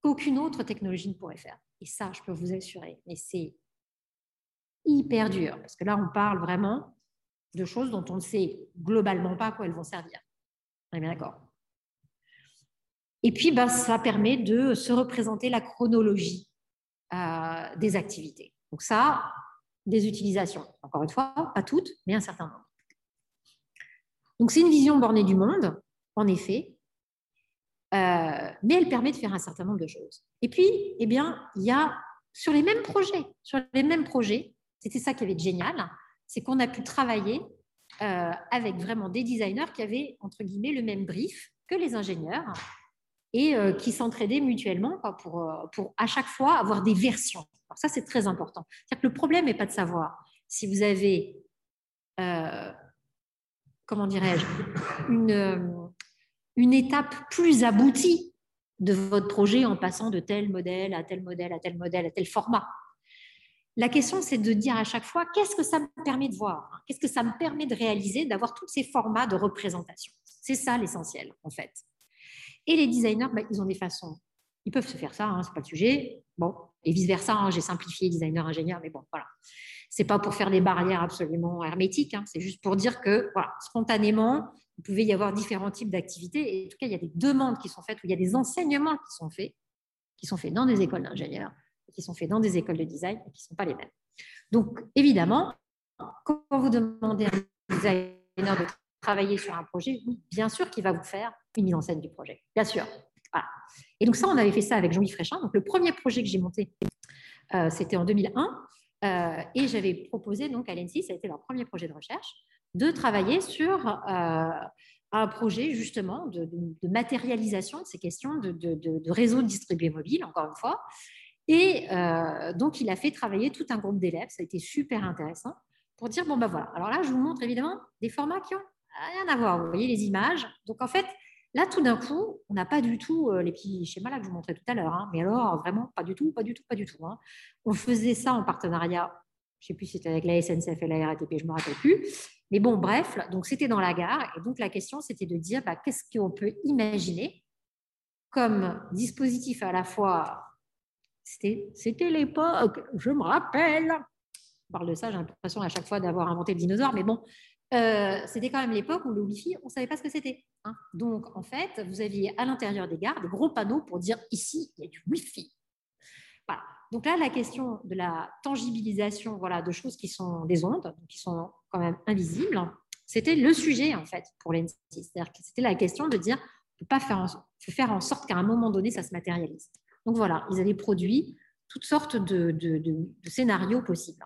Speaker 3: qu'aucune autre technologie ne pourrait faire. Et ça, je peux vous assurer, mais c'est hyper dur, parce que là, on parle vraiment de choses dont on ne sait globalement pas à quoi elles vont servir. On est bien d'accord et puis, ben, ça permet de se représenter la chronologie euh, des activités. Donc ça, des utilisations. Encore une fois, pas toutes, mais un certain nombre. Donc c'est une vision bornée du monde, en effet, euh, mais elle permet de faire un certain nombre de choses. Et puis, eh bien, il y a sur les mêmes projets, sur les mêmes projets, c'était ça qui avait de génial, c'est qu'on a pu travailler euh, avec vraiment des designers qui avaient entre guillemets le même brief que les ingénieurs et euh, qui s'entraidaient mutuellement pour, euh, pour à chaque fois avoir des versions. Alors ça, c'est très important. C'est-à-dire que le problème n'est pas de savoir si vous avez, euh, comment dirais-je, une, une étape plus aboutie de votre projet en passant de tel modèle à tel modèle, à tel modèle, à tel format. La question, c'est de dire à chaque fois, qu'est-ce que ça me permet de voir? Qu'est-ce que ça me permet de réaliser, d'avoir tous ces formats de représentation? C'est ça l'essentiel, en fait. Et les designers, bah, ils ont des façons. Ils peuvent se faire ça, hein, ce n'est pas le sujet. Bon, et vice-versa, hein, j'ai simplifié designer, ingénieur, mais bon, voilà. Ce n'est pas pour faire des barrières absolument hermétiques, hein, c'est juste pour dire que, voilà, spontanément, il pouvait y avoir différents types d'activités. Et en tout cas, il y a des demandes qui sont faites, ou il y a des enseignements qui sont faits, qui sont faits dans des écoles d'ingénieurs, qui sont faits dans des écoles de design, et qui ne sont pas les mêmes. Donc, évidemment, quand vous demandez à un designer de travailler sur un projet, bien sûr qu'il va vous faire une mise en scène du projet, bien sûr. Et donc ça, on avait fait ça avec Jean-Yves Fréchin. Donc le premier projet que j'ai monté, euh, c'était en 2001. Euh, et j'avais proposé donc à l'ENSI, ça a été leur premier projet de recherche, de travailler sur euh, un projet justement de, matérialisation de ces questions de, de, réseaux distribués mobiles, encore une fois. Et donc, il a fait travailler tout un groupe d'élèves, ça a été super intéressant, pour dire, bon ben voilà, alors là, je vous montre évidemment des formats qui ont rien à voir, vous voyez les images. Donc, en fait, Là, tout d'un coup, on n'a pas du tout euh, les petits schémas là que je vous montrais tout à l'heure, hein. mais alors vraiment pas du tout, pas du tout, pas du tout. Hein. On faisait ça en partenariat Je ne sais plus si c'était avec la SNCF et la RATP, je ne me rappelle plus. Mais bon, bref, donc c'était dans la gare. Et donc la question, c'était de dire bah, qu'est-ce qu'on peut imaginer comme dispositif à la fois. C'était l'époque, je me rappelle. On parle de ça, j'ai l'impression à chaque fois d'avoir inventé le dinosaure, mais bon, euh, c'était quand même l'époque où le Wi-Fi, on ne savait pas ce que c'était. Hein. Donc, en fait, vous aviez à l'intérieur des gares des gros panneaux pour dire ici, il y a du Wi-Fi. Donc là, la question de la tangibilisation voilà, de choses qui sont des ondes, qui sont quand même invisibles, c'était le sujet, en fait, pour l'ENSI. C'est-à-dire que c'était la question de dire, peut pas faire en, sorte qu'à un moment donné, ça se matérialise. Donc voilà, ils avaient produit toutes sortes de, de scénarios possibles.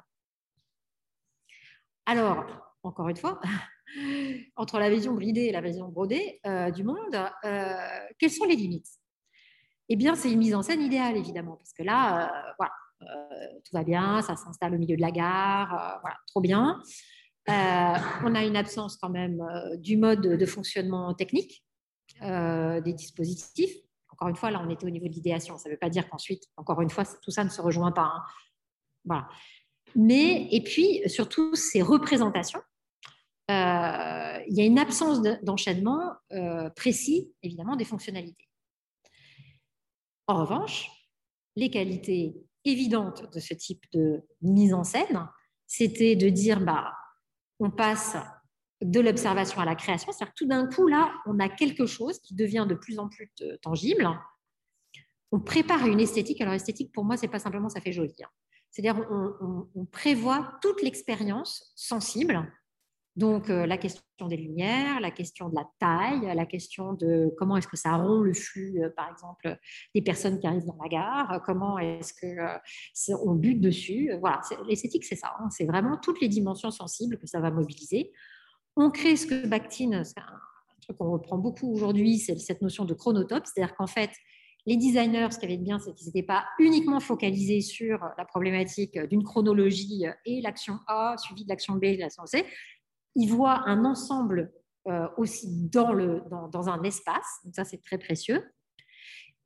Speaker 3: Alors, encore une fois, entre la vision bridée et la vision brodée euh, du monde, euh, quelles sont les limites? Eh bien, c'est une mise en scène idéale, évidemment, parce que là, euh, voilà, tout va bien, ça s'installe au milieu de la gare, voilà, trop bien. on a une absence quand même du mode de fonctionnement technique des dispositifs. Encore une fois, là, on était au niveau de l'idéation. Ça ne veut pas dire qu'ensuite, encore une fois, tout ça ne se rejoint pas. Hein. Voilà. Mais, et puis, surtout, ces représentations euh, il y a une absence d'enchaînement euh, précis, évidemment, des fonctionnalités. En revanche, les qualités évidentes de ce type de mise en scène, c'était de dire, bah, on passe de l'observation à la création, c'est-à-dire tout d'un coup, là, on a quelque chose qui devient de plus en plus tangible. On prépare une esthétique. Alors, esthétique, pour moi, c'est pas simplement ça fait joli. Hein. C'est-à-dire, on, on prévoit toute l'expérience sensible donc, euh, la question des lumières, la question de la taille, la question de comment est-ce que ça rompt le flux, euh, par exemple, des personnes qui arrivent dans la gare, comment est-ce euh, bute dessus. Voilà, l'esthétique, c'est ça. Hein. c'est vraiment toutes les dimensions sensibles que ça va mobiliser. On crée ce que Bakhtin, c'est un truc qu'on reprend beaucoup aujourd'hui, c'est cette notion de chronotope, c'est-à-dire qu'en fait, les designers, ce qui avait bien, c'est qu'ils n'étaient pas uniquement focalisés sur la problématique d'une chronologie et l'action A suivie de l'action B et de l'action C, il voit un ensemble euh, aussi dans, le, dans, un espace, donc ça c'est très précieux.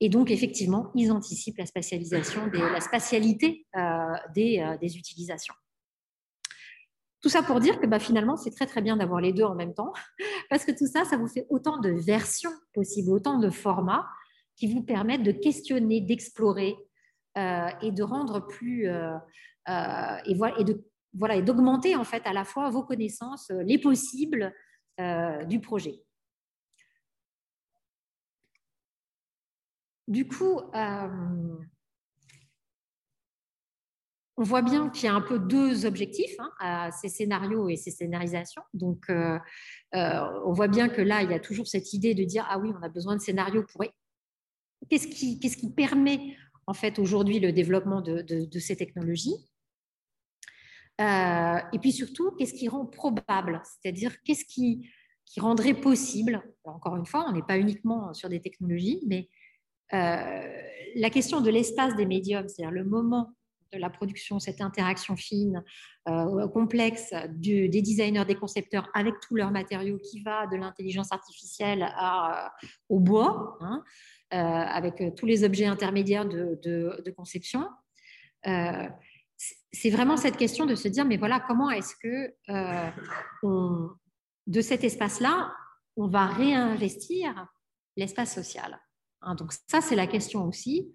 Speaker 3: Et donc effectivement, ils anticipent la spatialisation, des, la spatialité euh, des, euh, des, utilisations. Tout ça pour dire que bah, finalement, c'est très très bien d'avoir les deux en même temps, parce que tout ça, ça vous fait autant de versions possibles, autant de formats qui vous permettent de questionner, d'explorer et de rendre plus et, voilà, et de voilà, et d'augmenter en fait à la fois vos connaissances, euh, les possibles euh, du projet. Du coup, euh, on voit bien qu'il y a un peu deux objectifs hein, ces scénarios et ces scénarisations. Donc, on voit bien que là, il y a toujours cette idée de dire ah oui, on a besoin de scénarios pour qu'est-ce qui, qu'est-ce qui permet en fait aujourd'hui le développement de ces technologies? Euh, et puis surtout, qu'est-ce qui rend probable? C'est-à-dire, qu'est-ce qui, qui, rendrait possible? Encore une fois, on n'est pas uniquement sur des technologies, mais euh, la question de l'espace des médiums, c'est-à-dire le moment de la production, cette interaction fine, euh, complexe des designers, des concepteurs avec tous leurs matériaux qui va de l'intelligence artificielle au bois, hein, avec tous les objets intermédiaires de conception c'est vraiment cette question de se dire, mais voilà, comment est-ce que euh, de cet espace-là, on va réinvestir l'espace social hein, Donc ça, c'est la question aussi,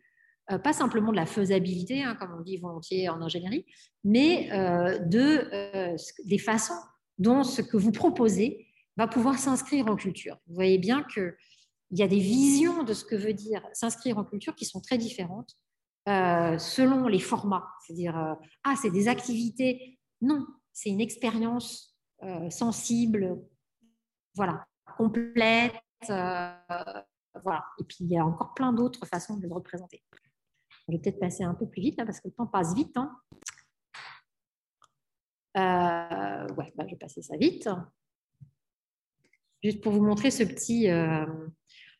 Speaker 3: euh, pas simplement de la faisabilité, hein, comme on dit volontiers en ingénierie, mais euh, de, des façons dont ce que vous proposez va pouvoir s'inscrire en culture. Vous voyez bien qu'il y a des visions de ce que veut dire s'inscrire en culture qui sont très différentes euh, selon les formats. C'est-à-dire, euh, ah, c'est des activités. Non, c'est une expérience euh, sensible, voilà, complète. voilà. Et puis, il y a encore plein d'autres façons de le représenter. Je vais peut-être passer un peu plus vite, parce que le temps passe vite. Hein. ouais, bah, je vais passer ça vite. Juste pour vous montrer ce petit,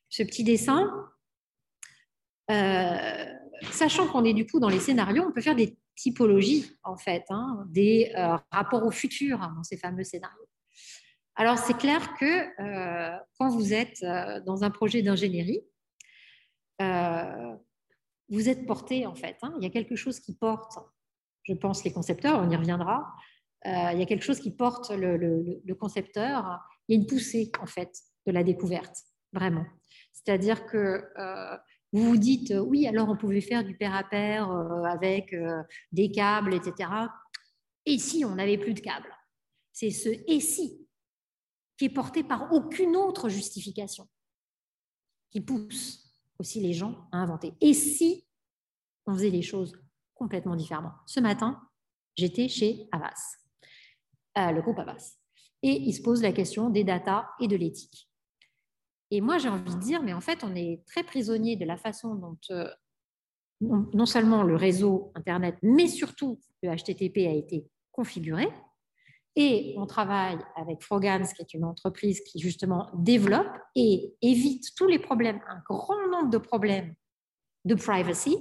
Speaker 3: ce petit dessin. Sachant qu'on est du coup dans les scénarios, on peut faire des typologies, en fait, hein, des euh, rapports au futur hein, dans ces fameux scénarios. Alors, c'est clair que euh, quand vous êtes euh, dans un projet d'ingénierie, vous êtes porté, en fait. Hein, il y a quelque chose qui porte je pense, les concepteurs, on y reviendra. il y a quelque chose qui porte le, concepteur. Il y a une poussée, en fait, de la découverte, vraiment. C'est-à-dire que vous vous dites, oui, alors on pouvait faire du pair à pair avec des câbles, etc. Et si on n'avait plus de câbles? C'est ce et si qui est porté par aucune autre justification, qui pousse aussi les gens à inventer. Et si on faisait les choses complètement différemment? Ce matin, j'étais chez Avas, euh, le groupe Avas, et il se pose la question des data et de l'éthique. Et moi, j'ai envie de dire, mais en fait, on est très prisonnier de la façon dont euh, non seulement le réseau Internet, mais surtout le HTTP a été configuré. Et on travaille avec Frogans, qui est une entreprise qui justement développe et évite tous les problèmes, un grand nombre de problèmes de privacy,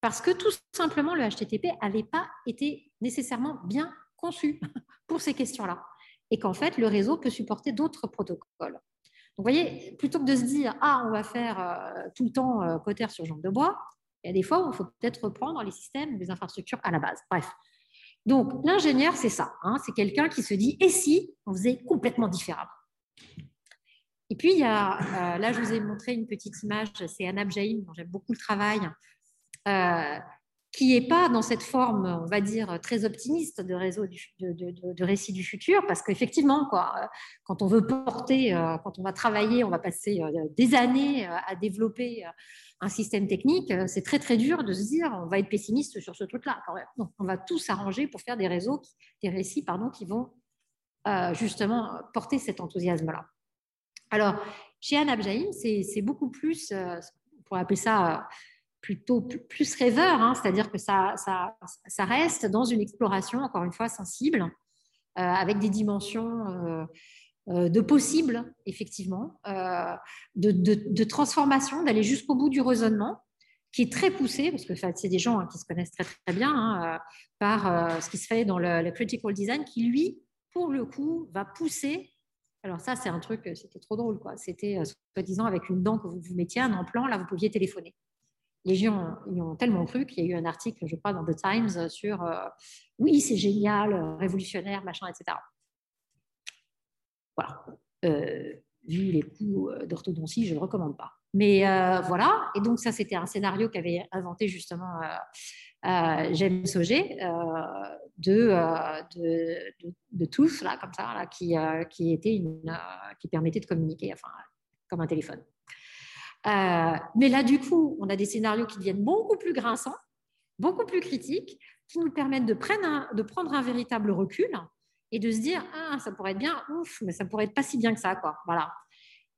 Speaker 3: parce que tout simplement le HTTP n'avait pas été nécessairement bien conçu pour ces questions-là. Et qu'en fait, le réseau peut supporter d'autres protocoles. Vous voyez, plutôt que de se dire, ah, on va faire euh, tout le temps euh, coter sur jambe de bois, il y a des fois où il faut peut-être reprendre les systèmes, les infrastructures à la base. Bref, donc, l'ingénieur, c'est ça. Hein, c'est quelqu'un qui se dit et si on faisait complètement différemment? Et puis, il y a, euh, là, je vous ai montré une petite image, c'est Anab Jaim, dont j'aime beaucoup le travail, euh, qui n'est pas dans cette forme, on va dire, très optimiste de réseau de, de, récit du futur, parce qu'effectivement, quoi, quand on veut porter, euh, quand on va travailler, on va passer des années à développer un système technique, euh, c'est très très dur de se dire on va être pessimiste sur ce truc-là. on va tout s'arranger pour faire des réseaux, des récits pardon, qui vont euh, justement porter cet enthousiasme-là. Alors, chez Anab c'est beaucoup plus, euh, on pourrait appeler ça plutôt plus rêveur, hein, c'est-à-dire que ça, reste dans une exploration, encore une fois, sensible, avec des dimensions euh, de possible, effectivement, euh, de, transformation, d'aller jusqu'au bout du raisonnement, qui est très poussé, parce que c'est des gens hein, qui se connaissent très très bien, hein, euh, par ce qui se fait dans le, critical design, qui lui, pour le coup, va pousser. Alors ça, c'est un truc, c'était trop drôle, quoi. C'était, soi-disant, avec une dent que vous vous mettiez un plan, là, vous pouviez téléphoner. Les gens y ont tellement cru qu'il y a eu un article, je crois, dans The Times sur oui, c'est génial, révolutionnaire, machin, etc. Voilà. Euh, vu les coûts euh, d'orthodontie, je ne le recommande pas. Mais euh, voilà, et donc ça, c'était un scénario qu'avait inventé justement James Auger de, de, de, là, comme ça, là, qui, qui, était une, qui permettait de communiquer, enfin, comme un téléphone. Mais là, du coup, on a des scénarios qui deviennent beaucoup plus grinçants, beaucoup plus critiques, qui nous permettent de prendre un, véritable recul et de se dire ah ça pourrait être bien ouf mais ça pourrait être pas si bien que ça quoi. Voilà.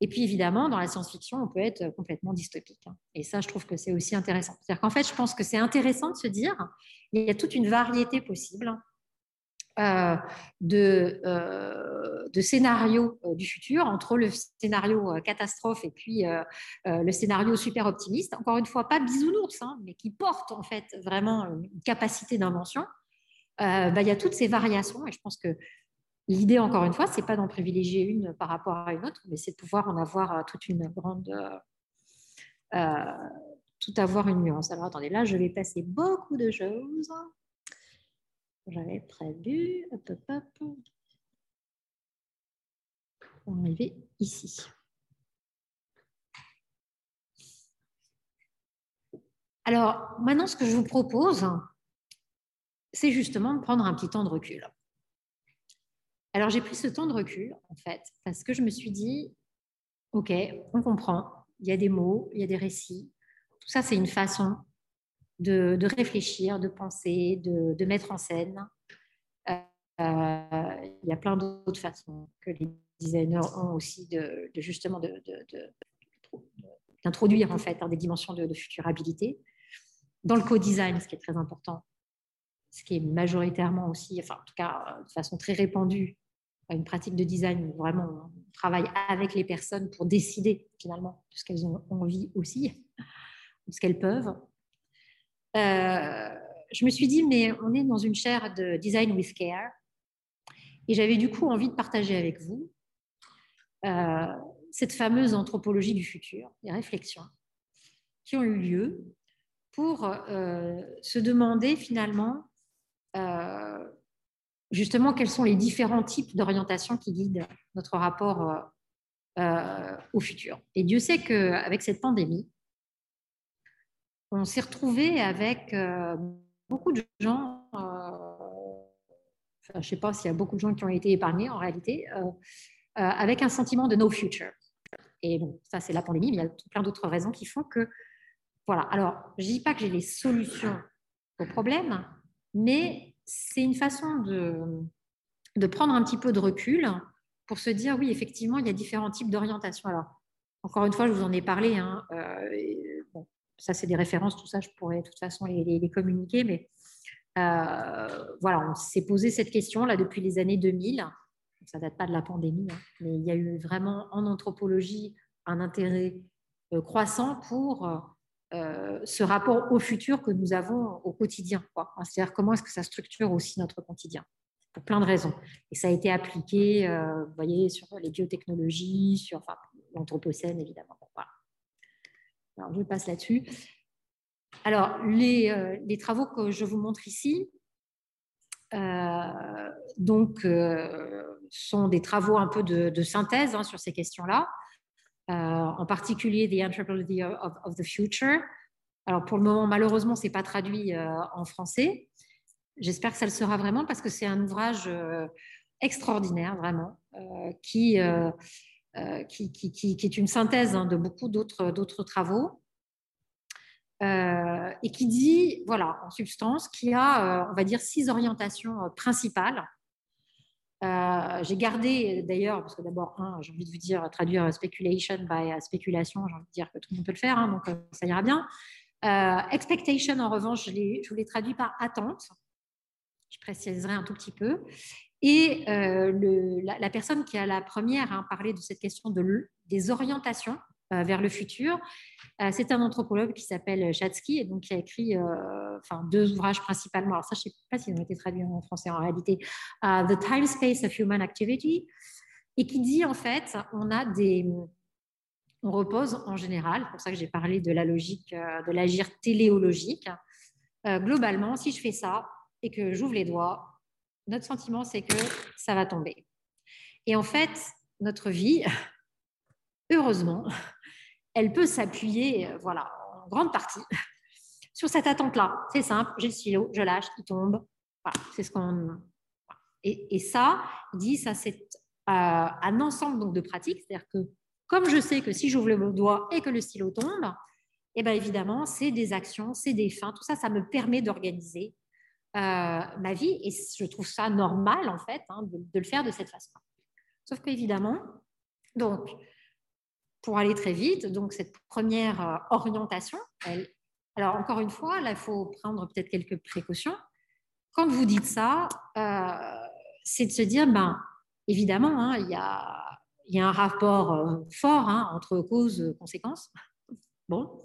Speaker 3: Et puis évidemment dans la science-fiction on peut être complètement dystopique hein. et ça je trouve que c'est aussi intéressant. C'est-à-dire qu'en fait je pense que c'est intéressant de se dire il y a toute une variété possible euh, de, euh, de, scénarios euh, du futur, entre le scénario catastrophe et puis le scénario super optimiste. Encore une fois, pas bisounours, hein, mais qui porte en fait vraiment une capacité d'invention. Euh, bah, il y a toutes ces variations et je pense que l'idée, encore une fois, c'est pas d'en privilégier une par rapport à une autre, mais c'est de pouvoir en avoir euh, toute une grande. Euh, tout avoir une nuance. Alors attendez, là, je vais passer beaucoup de choses. J'avais prévu. Hop, hop, va arriver ici. Alors, maintenant, ce que je vous propose, c'est justement de prendre un petit temps de recul. Alors j'ai pris ce temps de recul, en fait, parce que je me suis dit, OK, on comprend, il y a des mots, il y a des récits. Tout ça, c'est une façon de, réfléchir, de penser, de, mettre en scène. Euh, il y a plein d'autres façons que les designers ont aussi de, justement d'introduire en fait des dimensions de, futurabilité. Dans le co-design, ce qui est très important, ce qui est majoritairement aussi, enfin en tout cas euh, de façon très répandue, une pratique de design où vraiment on travaille avec les personnes pour décider finalement de ce qu'elles ont envie aussi, de ce qu'elles peuvent. Euh, je me suis dit, mais on est dans une chaire de design with care et j'avais du coup envie de partager avec vous euh, cette fameuse anthropologie du futur, les réflexions qui ont eu lieu pour se demander finalement justement quels sont les différents types d'orientation qui guident notre rapport au futur. Et Dieu sait qu'avec cette pandémie, on s'est retrouvé avec beaucoup de gens, je ne sais pas s'il y a beaucoup de gens qui ont été épargnés en réalité, avec un sentiment de no future. Et bon, ça, c'est la pandémie, mais il y a plein d'autres raisons qui font que. Voilà. Alors, je ne dis pas que j'ai les solutions au problème, mais c'est une façon de, prendre un petit peu de recul pour se dire oui, effectivement, il y a différents types d'orientation. Alors, encore une fois, je vous en ai parlé. Hein, euh, ça, c'est des références, tout ça, je pourrais de toute façon les, communiquer, mais euh, voilà, on s'est posé cette question là depuis les années 2000 ça date pas de la pandémie, hein, mais il y a eu vraiment en anthropologie un intérêt euh, croissant pour euh, ce rapport au futur que nous avons au quotidien. C'est-à-dire comment est-ce que ça structure aussi notre quotidien, pour plein de raisons. Et ça a été appliqué, vous voyez, sur les biotechnologies, sur l'anthropocène, évidemment. Alors, je passe là-dessus. Alors, les, les, travaux que je vous montre ici, euh, donc, euh, sont des travaux un peu de, synthèse hein, sur ces questions-là, euh, en particulier The Anthropology of, the Future. Alors, pour le moment, malheureusement, ce n'est pas traduit en français. J'espère que ça le sera vraiment parce que c'est un ouvrage extraordinaire, vraiment, qui, qui, qui, est une synthèse hein, de beaucoup d'autres travaux. Euh, et qui dit, voilà, en substance, qu'il y a, euh, on va dire, six orientations euh, principales. j'ai gardé d'ailleurs, parce que d'abord, j'ai envie de vous dire, traduire speculation by spéculation, j'ai envie de dire que tout le monde peut le faire, hein, donc ça ira bien. expectation, en revanche, je, je vous l'ai traduit par attente. Je préciserai un tout petit peu. Et le, la, personne qui a la première hein, parlé de cette question de, des orientations, euh, vers le futur. Euh, c'est un anthropologue qui s'appelle Chatsky et donc qui a écrit euh, deux ouvrages principalement. Alors ça, je ne sais pas s'ils ont été traduits en français en réalité. The Time Space of Human Activity et qui dit en fait, on a des, on repose en général, c'est pour ça que j'ai parlé de la logique, de l'agir téléologique. globalement, si je fais ça et que j'ouvre les doigts, notre sentiment c'est que ça va tomber. Et en fait, notre vie, heureusement, elle peut s'appuyer, euh, voilà, en grande partie, sur cette attente-là. C'est simple, j'ai le stylo, je lâche, il tombe. Voilà, c'est ce qu'on. Et, ça, dit, ça c'est euh, un ensemble donc, de pratiques, c'est-à-dire que comme je sais que si j'ouvre le doigt et que le stylo tombe, eh bien évidemment, c'est des actions, c'est des fins, tout ça, ça me permet d'organiser ma vie et je trouve ça normal en fait hein, de, le faire de cette façon. Sauf qu'évidemment, donc pour aller très vite. Donc, cette première euh, orientation, alors encore une fois, là, il faut prendre peut-être quelques précautions. Quand vous dites ça, euh, c'est de se dire, ben, évidemment, hein, il, y a, un rapport euh, fort hein, entre cause et conséquence. Bon.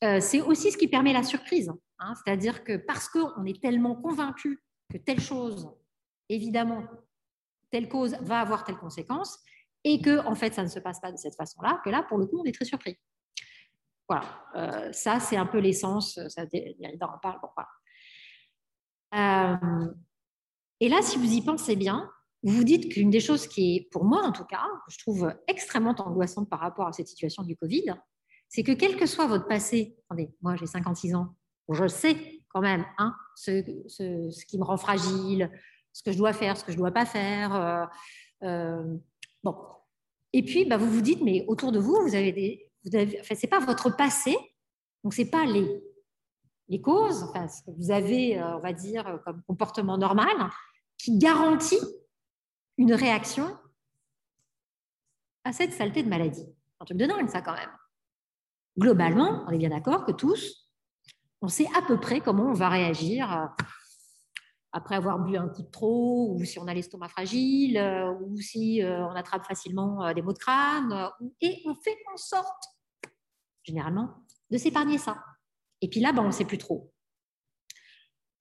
Speaker 3: c'est aussi ce qui permet la surprise. Hein. C'est-à-dire que parce qu'on est tellement convaincu que telle chose, évidemment, telle cause va avoir telle conséquence, et que en fait ça ne se passe pas de cette façon-là, que là pour le coup on est très surpris. Voilà, euh, ça c'est un peu l'essence, ça Derrida en parle. Bon, voilà. euh, et là, si vous y pensez bien, vous vous dites qu'une des choses qui est, pour moi en tout cas, que je trouve extrêmement angoissante par rapport à cette situation du Covid, c'est que quel que soit votre passé, attendez, moi j'ai 56 ans, je sais quand même hein, ce, ce, qui me rend fragile, ce que je dois faire, ce que je ne dois pas faire. Euh, euh bon, et puis, bah, vous vous dites, mais autour de vous, vous avez des. C'est pas votre passé, donc c'est pas les, les causes, enfin, ce que vous avez, euh, on va dire, comme comportement normal, qui garantit une réaction à cette saleté de maladie. Un truc de dingue, ça, quand même. Globalement, on est bien d'accord que tous, on sait à peu près comment on va réagir après avoir bu un coup de trop, ou si on a l'estomac fragile, euh, ou si euh, on attrape facilement euh, des maux de crâne, et on fait en sorte, généralement, de s'épargner ça. Et puis là, ben, on ne sait plus trop.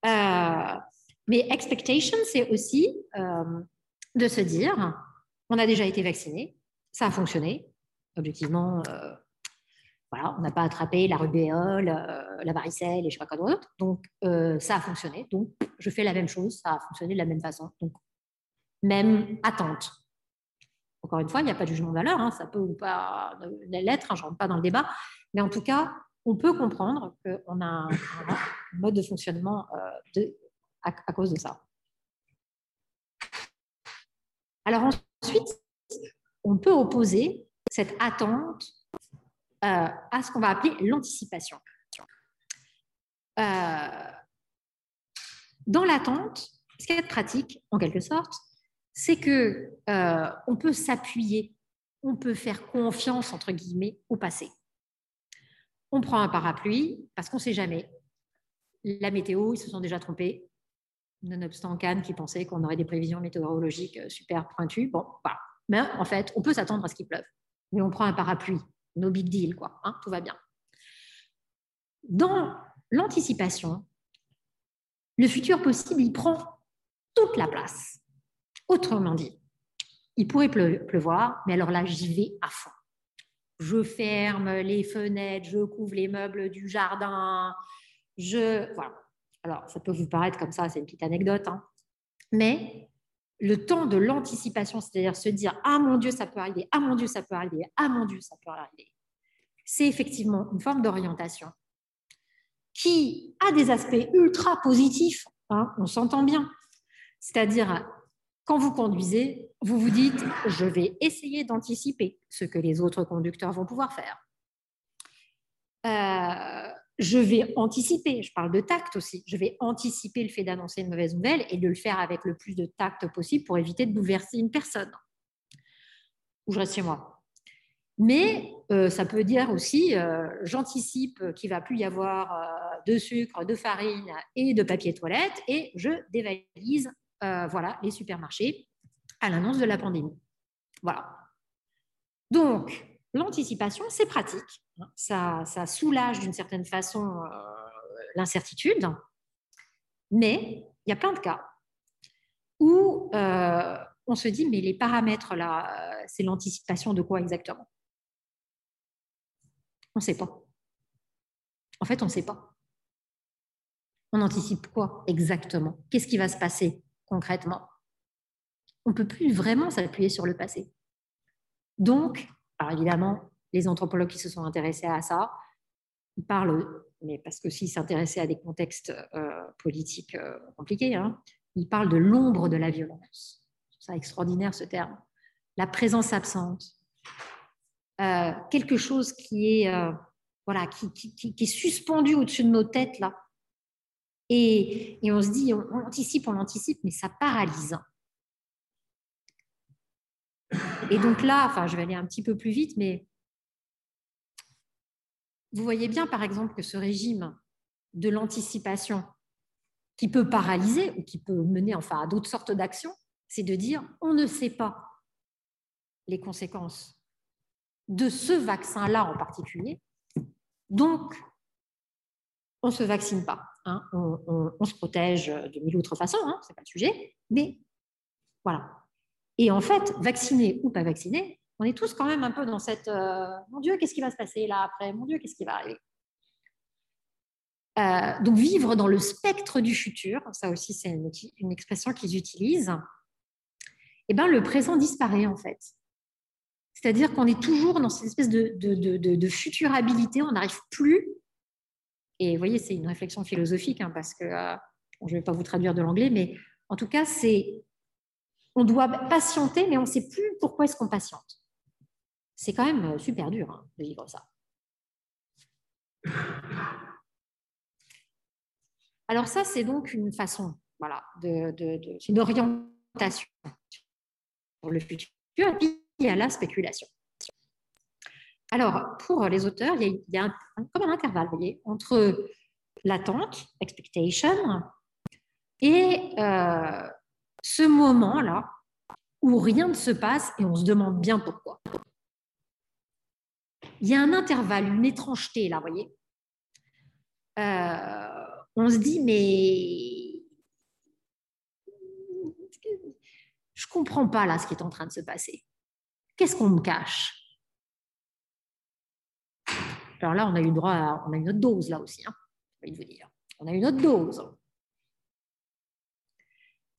Speaker 3: mais expectation, c'est aussi de se dire, on a déjà été vacciné, ça a fonctionné, objectivement, Voilà, on n'a pas attrapé la rubéole, euh, la varicelle et je ne sais pas quoi d'autre. Donc, euh, ça a fonctionné. Donc, je fais la même chose, ça a fonctionné de la même façon. Donc, même attente. Encore une fois, il n'y a pas de jugement de valeur, hein, ça peut ou pas l'être, hein, je ne rentre pas dans le débat, mais en tout cas, on peut comprendre qu'on a un, mode de fonctionnement de, à, cause de ça. Alors ensuite, on peut opposer cette attente euh, à ce qu'on va appeler l'anticipation. Euh, dans l'attente, ce qui est pratique, en quelque sorte, c'est que euh, on peut s'appuyer, on peut faire confiance entre guillemets au passé. On prend un parapluie parce qu'on ne sait jamais. La météo, ils se sont déjà trompés. Nonobstant Cannes qui pensait qu'on aurait des prévisions météorologiques super pointues. Bon, voilà. Mais en fait, on peut s'attendre à ce qu'il pleuve. Mais on prend un parapluie. No big deal, quoi. Hein, tout va bien. Dans l'anticipation, le futur possible, il prend toute la place. Autrement dit, il pourrait pleuvoir, mais alors là, j'y vais à fond. Je ferme les fenêtres, je couvre les meubles du jardin, je... Voilà. Alors, ça peut vous paraître comme ça, c'est une petite anecdote, hein. mais le temps de l'anticipation, c'est-à-dire se dire Ah mon Dieu, ça peut arriver, ah mon Dieu, ça peut arriver, ah mon Dieu, ça peut arriver, c'est effectivement une forme d'orientation qui a des aspects ultra positifs, hein, on s'entend bien. C'est-à-dire, quand vous conduisez, vous vous dites, je vais essayer d'anticiper ce que les autres conducteurs vont pouvoir faire. Euh, je vais anticiper, je parle de tact aussi, je vais anticiper le fait d'annoncer une mauvaise nouvelle et de le faire avec le plus de tact possible pour éviter de bouleverser une personne. Ou je reste chez moi. Mais euh, ça peut dire aussi, euh, j'anticipe qu'il va plus y avoir de sucre, de farine et de papier toilette et je dévalise euh, voilà, les supermarchés à l'annonce de la pandémie. Voilà. Donc, l'anticipation, c'est pratique. Ça, soulage d'une certaine façon euh, l'incertitude, mais il y a plein de cas où euh, on se dit, mais les paramètres là, c'est l'anticipation de quoi exactement? On ne sait pas. En fait, on ne sait pas. On anticipe quoi exactement? Qu'est-ce qui va se passer concrètement? On ne peut plus vraiment s'appuyer sur le passé. Donc, alors évidemment, les anthropologues qui se sont intéressés à ça, ils parlent, mais parce que s'ils s'intéressaient à des contextes euh, politiques euh, compliqués, hein, ils parlent de l'ombre de la violence. C'est extraordinaire ce terme. La présence absente. Euh, quelque chose qui est, voilà, qui, qui, est suspendu au-dessus de nos têtes, là, et, on se dit, on, anticipe, on anticipe, mais ça paralyse. Et donc là, enfin, je vais aller un petit peu plus vite, mais vous voyez bien, par exemple, que ce régime de l'anticipation qui peut paralyser ou qui peut mener enfin à d'autres sortes d'actions, c'est de dire on ne sait pas les conséquences de ce vaccin-là en particulier, donc on ne se vaccine pas. Hein. On, se protège de mille autres façons, hein, ce n'est pas le sujet, mais voilà. Et en fait, vacciné ou pas vacciné, on est tous quand même un peu dans cette euh, Mon Dieu, qu'est-ce qui va se passer là après? Mon Dieu, qu'est-ce qui va arriver? Euh, donc vivre dans le spectre du futur, ça aussi c'est une, expression qu'ils utilisent, eh ben, le présent disparaît en fait. C'est-à-dire qu'on est toujours dans cette espèce de, de futurabilité, on n'arrive plus. Et vous voyez, c'est une réflexion philosophique, hein, parce que euh, je ne vais pas vous traduire de l'anglais, mais en tout cas, c'est on doit patienter, mais on ne sait plus pourquoi est-ce qu'on patiente. C'est quand même euh, super dur hein, de vivre ça. Alors ça, c'est donc une façon, voilà, de, une orientation pour le futur. Puis, il y a la spéculation. Alors, pour les auteurs, il y a, comme un intervalle, voyez, entre l'attente, expectation, et euh, ce moment-là où rien ne se passe et on se demande bien pourquoi. Il y a un intervalle, une étrangeté là, voyez. Euh, on se dit, mais je comprends pas là ce qui est en train de se passer. Qu'est-ce qu'on me cache? Alors là, on a eu droit on a une autre dose là aussi, hein, vous dire. On a une autre dose.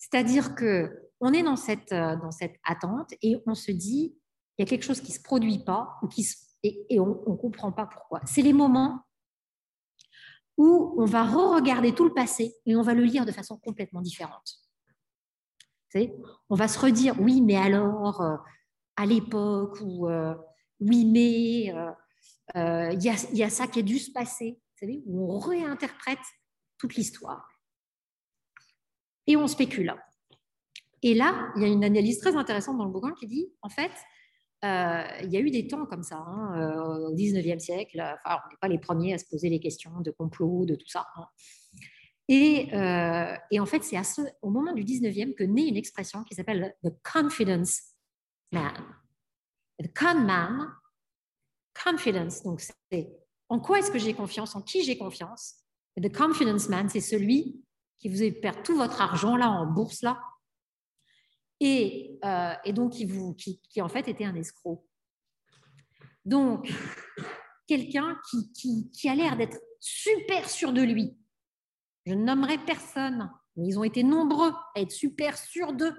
Speaker 3: C'est-à-dire que on est dans cette, euh, dans cette attente et on se dit, il y a quelque chose qui ne se produit pas ou qui et, on ne comprend pas pourquoi. C'est les moments où on va re-regarder tout le passé et on va le lire de façon complètement différente. on va se redire, oui, mais alors, euh, à l'époque, ou euh, oui, mais il y, y, a ça qui a dû se passer, savez, où on réinterprète toute l'histoire. Et on spécule. Et là, il y a une analyse très intéressante dans le bouquin qui dit, en fait, euh, il y a eu des temps comme ça, hein, euh, au 19e siècle. Enfin, on n'est pas les premiers à se poser les questions de complot, de tout ça. Hein. Euh, et, en fait, c'est au moment du 19e que naît une expression qui s'appelle the confidence man. The con man, confidence, donc c'est en quoi est-ce que j'ai confiance, en qui j'ai confiance? The confidence man, c'est celui qui vous perdre tout votre argent là en bourse là euh, et, donc qui, vous, qui, en fait était un escroc. Donc, quelqu'un qui, qui, a l'air d'être super sûr de lui. Je ne nommerai personne, mais ils ont été nombreux à être super sûrs d'eux,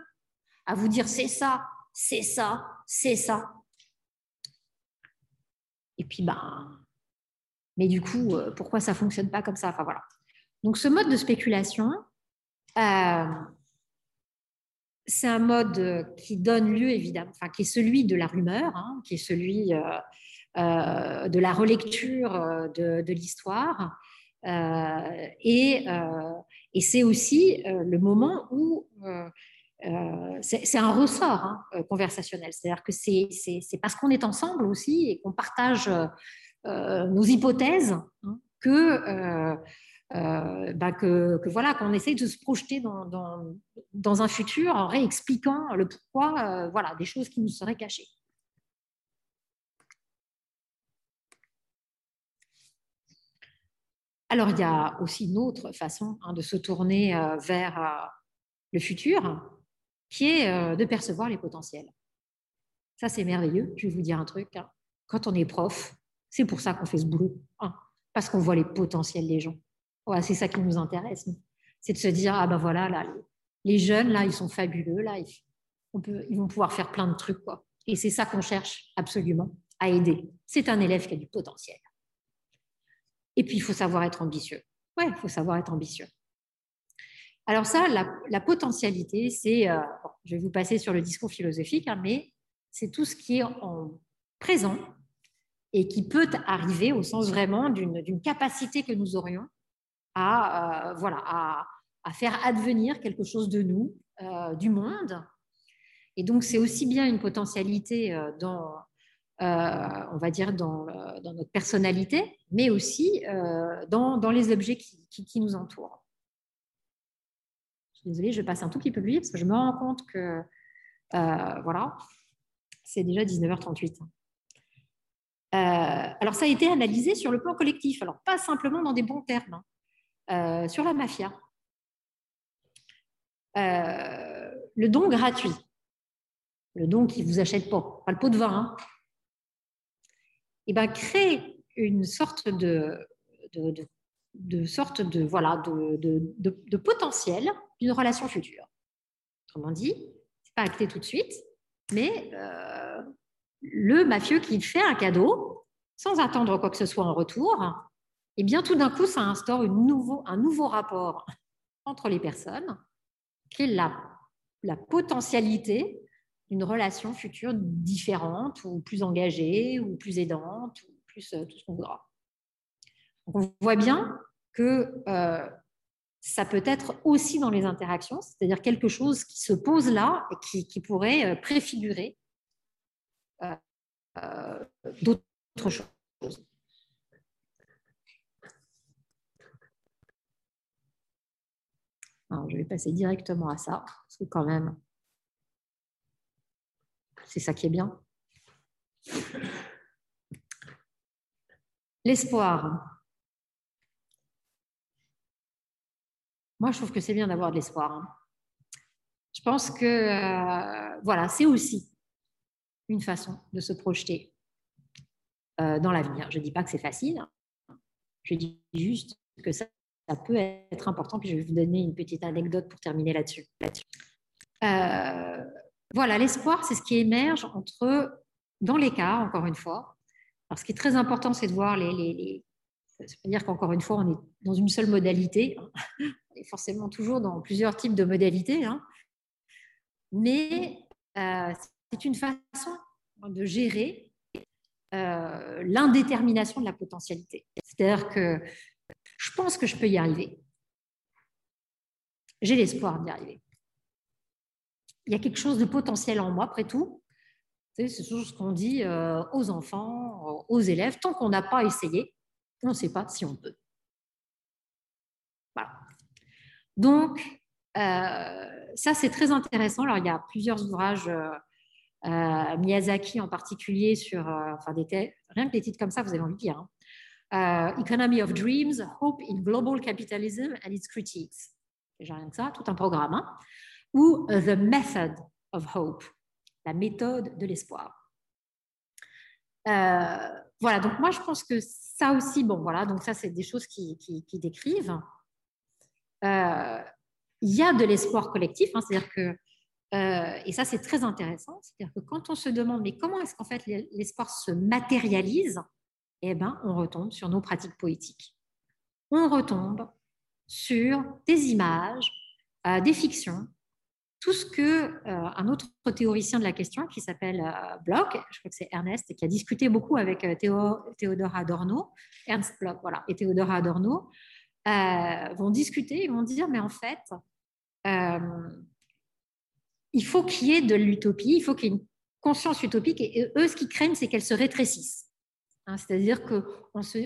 Speaker 3: à vous dire c'est ça, c'est ça, c'est ça. Et puis, ben, mais du coup, euh, pourquoi ça fonctionne pas comme ça? Enfin voilà. Donc, ce mode de spéculation, euh, c'est un mode euh, qui donne lieu, évidemment, enfin, qui est celui de la rumeur, hein, qui est celui euh, de la relecture de, l'histoire. et, c'est aussi le moment où c'est un ressort hein, conversationnel. C'est-à-dire que c'est parce qu'on est ensemble aussi et qu'on partage nos hypothèses hein, que euh, bah, que, voilà, qu'on essaye de se projeter dans, dans, un futur en réexpliquant le pourquoi, euh, voilà, des choses qui nous seraient cachées. Alors, il y a aussi une autre façon hein, de se tourner euh, vers le futur, qui est de percevoir les potentiels. Ça, c'est merveilleux. Je vais vous dire un truc. Hein. Quand on est prof, c'est pour ça qu'on fait ce boulot, hein, parce qu'on voit les potentiels des gens c'est ça qui nous intéresse. C'est de se dire, ah ben voilà, là, les jeunes, là, ils sont fabuleux, là, ils, vont pouvoir faire plein de trucs. Quoi. Et c'est ça qu'on cherche absolument à aider. C'est un élève qui a du potentiel. Et puis, il faut savoir être ambitieux. Ouais, il faut savoir être ambitieux. Alors ça, la, potentialité, c'est, euh, je vais vous passer sur le discours philosophique, hein, mais c'est tout ce qui est en présent et qui peut arriver au sens vraiment d'une capacité que nous aurions à, euh, voilà, à, faire advenir quelque chose de nous, euh, du monde. Et donc, c'est aussi bien une potentialité euh, dans, on va dire, dans, notre personnalité, mais aussi dans, dans, les objets qui, qui, nous entourent. Je suis désolée, je passe un tout petit peu plus vite parce que je me rends compte que, voilà, c'est déjà 19h38. alors, ça a été analysé sur le plan collectif, alors pas simplement dans des bons termes. Hein. Euh, sur la mafia. Euh, le don gratuit, le don qui ne vous achète pas, pas le pot de vin, hein. et eh ben, crée une sorte de, de, sorte de, voilà, de, potentiel d'une relation future. Autrement dit, ce n'est pas acté tout de suite, mais euh, le mafieux qui fait un cadeau, sans attendre quoi que ce soit en retour, et bien tout d'un coup, ça instaure un nouveau rapport entre les personnes, qui est la, potentialité d'une relation future différente ou plus engagée ou plus aidante ou plus euh, tout ce qu'on voudra. on voit bien que euh, ça peut être aussi dans les interactions, c'est-à-dire quelque chose qui se pose là et qui, qui pourrait euh, préfigurer d'autres choses. Je vais passer directement à ça, parce que quand même, c'est ça qui est bien. L'espoir. Moi, je trouve que c'est bien d'avoir de l'espoir. Hein. Je pense que euh, voilà, c'est aussi une façon de se projeter. dans l'avenir. Je ne dis pas que c'est facile, je dis juste que ça, ça, peut être important. Puis je vais vous donner une petite anecdote pour terminer là-dessus. voilà, l'espoir, c'est ce qui émerge entre, dans l'écart, encore une fois. Alors, ce qui est très important, c'est de voir les, les, les c'est-à-dire qu'encore une fois, on est dans une seule modalité. Hein. On est forcément toujours dans plusieurs types de modalités. Hein. Mais euh, c'est une façon de gérer euh, l'indétermination de la potentialité. C'est-à-dire que je pense que je peux y arriver. J'ai l'espoir d'y arriver. Il y a quelque chose de potentiel en moi, après tout. C'est toujours ce qu'on dit euh, aux enfants, aux élèves. Tant qu'on n'a pas essayé, on ne sait pas si on peut. Voilà. Donc, euh, ça, c'est très intéressant. Alors, il y a plusieurs ouvrages, euh, euh, Miyazaki en particulier, sur, enfin, des rien que des titres comme ça, vous avez envie de dire. Hein. Economy of Dreams, Hope in Global Capitalism and its Critiques. Déjà rien que ça, tout un programme. Hein. Ou The Method of Hope, la méthode de l'espoir. voilà, donc moi je pense que ça aussi, bon voilà, donc ça c'est des choses qui, décrivent. Euh, il y a de l'espoir collectif, hein, c'est-à-dire que, euh, et ça c'est très intéressant, c'est-à-dire que quand on se demande mais comment est-ce qu'en fait l'espoir se matérialise, eh ben on retombe sur nos pratiques poétiques. On retombe sur des images, euh, des fictions, tout ce que un autre théoricien de la question qui s'appelle Bloch, je crois que c'est Ernest, qui a discuté beaucoup avec Théo, Théodore Adorno, Ernst Bloch, voilà, et Théodore Adorno, euh, vont discuter, ils vont dire, mais en fait, euh, il faut qu'il y ait de l'utopie, il faut qu'il y ait une conscience utopique, et eux, ce qu'ils craignent, c'est qu'elle se rétrécisse. Hein, c'est-à-dire qu'on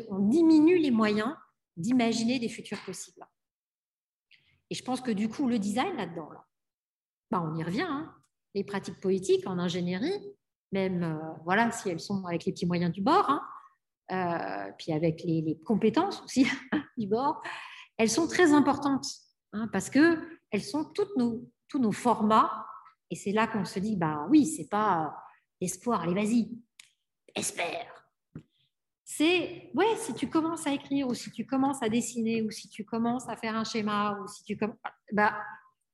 Speaker 3: on diminue les moyens d'imaginer des futurs possibles. Et je pense que du coup, le design là-dedans, là, bah, on y revient. Hein. Les pratiques poétiques en ingénierie, même euh, voilà, si elles sont avec les petits moyens du bord, hein, euh, puis avec les, compétences aussi du bord, elles sont très importantes parce que elles sont tous nos formats. Et c'est là qu'on se dit, bah oui, c'est pas l'espoir, allez, vas-y, espère. C'est, ouais, si tu commences à écrire ou si tu commences à dessiner ou si tu commences à faire un schéma ou si tu bah,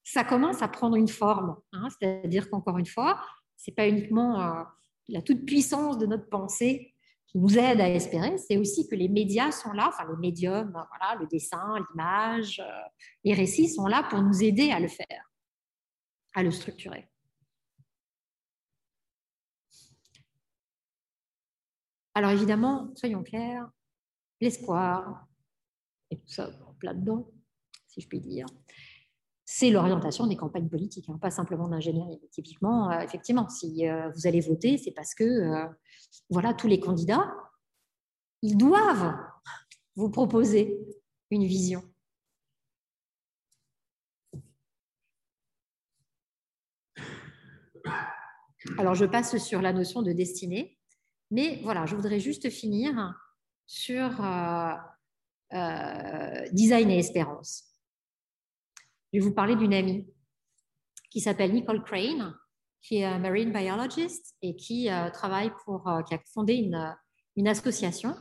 Speaker 3: ça commence à prendre une forme. Hein. C'est-à-dire qu'encore une fois, c'est pas uniquement euh, la toute puissance de notre pensée nous aide à espérer, c'est aussi que les médias sont là, enfin les médiums, voilà, le dessin, l'image, euh, les récits sont là pour nous aider à le faire, à le structurer. Alors évidemment, soyons clairs, l'espoir, et tout ça en plein dedans, si je puis dire, c'est l'orientation des campagnes politiques, hein, pas simplement d'ingénierie. Typiquement, euh, effectivement, si euh, vous allez voter, c'est parce que euh, voilà, tous les candidats, ils doivent vous proposer une vision. Alors, je passe sur la notion de destinée, mais voilà, je voudrais juste finir sur design et espérance je vais vous parler d'une amie qui s'appelle Nicole Crane, qui est marine biologist et qui euh, travaille pour, euh, qui a fondé une, association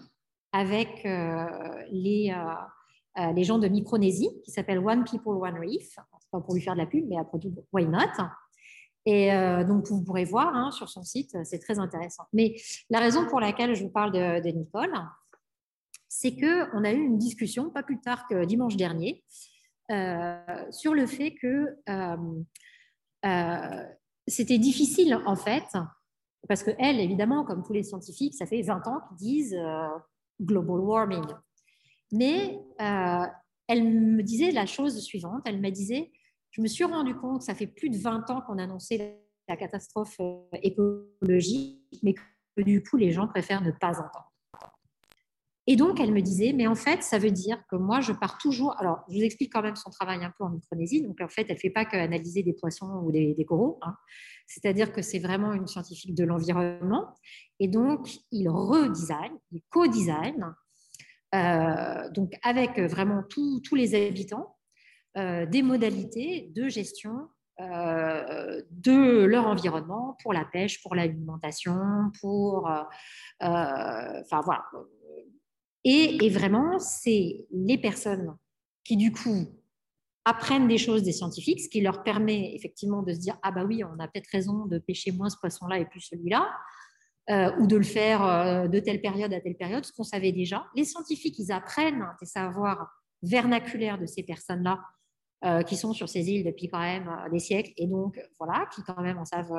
Speaker 3: avec euh, les, les gens de Micronésie qui s'appelle One People One Reef. C'est pas pour lui faire de la pub, mais après tout, why not? Et donc vous pourrez voir hein, sur son site, c'est très intéressant. Mais la raison pour laquelle je vous parle de, de Nicole, c'est que on a eu une discussion pas plus tard que dimanche dernier euh, sur le fait que euh, euh, c'était difficile en fait, parce que elle, évidemment, comme tous les scientifiques, ça fait 20 ans qu'ils disent global warming. Mais elle me disait la chose suivante, elle me disait, je me suis rendu compte, ça fait plus de 20 ans qu'on annonçait la catastrophe écologique, mais que du coup, les gens préfèrent ne pas entendre. Et donc, elle me disait, mais en fait, ça veut dire que moi, je pars toujours. Alors, je vous explique quand même son travail un peu en Micronésie. Donc, en fait, elle ne fait pas qu'analyser des poissons ou des, coraux. Hein. C'est-à-dire que c'est vraiment une scientifique de l'environnement. Et donc, il redesign, il co-design, euh, donc avec vraiment tous les habitants, euh, des modalités de gestion de leur environnement pour la pêche, pour l'alimentation, pour... Enfin voilà. Et, vraiment, c'est les personnes qui du coup apprennent des choses des scientifiques, ce qui leur permet effectivement de se dire ah bah oui, on a peut-être raison de pêcher moins ce poisson-là et plus celui-là, euh, ou de le faire euh, de telle période à telle période, ce qu'on savait déjà. Les scientifiques, ils apprennent des savoirs vernaculaires de ces personnes-là euh, qui sont sur ces îles depuis quand même des siècles et donc voilà, qui quand même en savent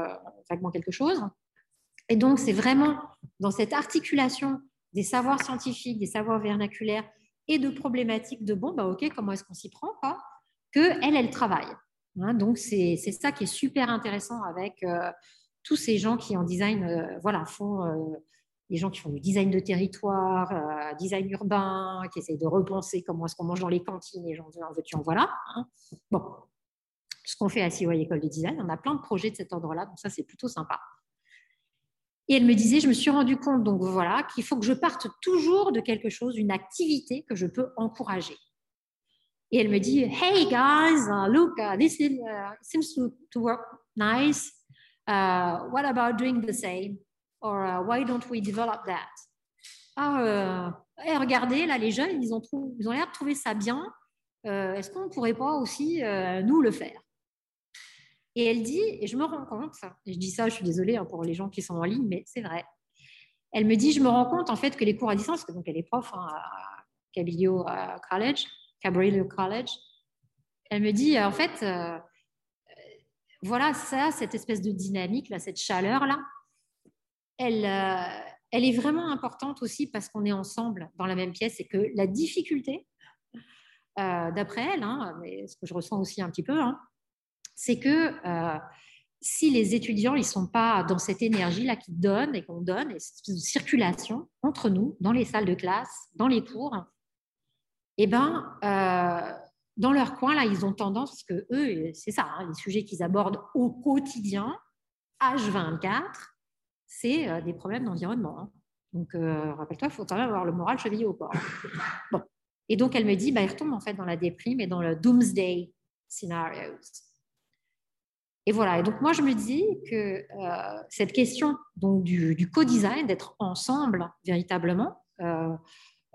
Speaker 3: vaguement quelque chose. Et donc c'est vraiment dans cette articulation des savoirs scientifiques, des savoirs vernaculaires et de problématiques de bon, bah ok, comment est-ce qu'on s'y prend quoi que elle, elle travaille. Hein. donc c'est ça qui est super intéressant avec euh, tous ces gens qui en design, euh, voilà, font euh, les gens qui font du design de territoire, design urbain, qui essayent de repenser comment est-ce qu'on mange dans les cantines, et gens en veux-tu en voilà. Hein. Bon, ce qu'on fait à CY École de Design, on a plein de projets de cet ordre-là, donc ça c'est plutôt sympa. Et elle me disait, je me suis rendu compte, donc voilà, qu'il faut que je parte toujours de quelque chose, une activité que je peux encourager. Et elle me dit, Hey guys, uh, look, uh, this uh, seems to, work nice. what about doing the same? Or why don't we develop that? Ah, euh, regardez, là, les jeunes, ils ont, l'air de trouver ça bien. Euh, est-ce qu'on ne pourrait pas aussi, euh, nous, le faire? Et elle dit, et je me rends compte, et je dis ça, je suis désolée hein, pour les gens qui sont en ligne, mais c'est vrai. Elle me dit, je me rends compte en fait que les cours à distance, donc elle est prof hein, à Cabillo College, Cabrillo College. Elle me dit, en fait, voilà, ça, cette espèce de dynamique, là, cette chaleur-là, elle, euh, elle est vraiment importante aussi parce qu'on est ensemble dans la même pièce et que la difficulté, euh, d'après elle, hein, mais ce que je ressens aussi un petit peu, hein, c'est que si les étudiants ils sont pas dans cette énergie là qui donne et qu'on donne, et cette circulation entre nous, dans les salles de classe, dans les cours, eh ben, euh, dans leur coin, là, ils ont tendance, parce que eux, c'est ça, hein, les sujets qu'ils abordent au quotidien, H24, c'est euh, des problèmes d'environnement. Hein. Donc, euh, rappelle-toi, il faut quand même avoir le moral chevillé au corps. Bon. Et donc, elle me dit, bah, il retombe en fait dans la déprime et dans le doomsday scenarios. Et voilà. Et donc, moi, je me dis que cette question donc, du, co-design, d'être ensemble véritablement,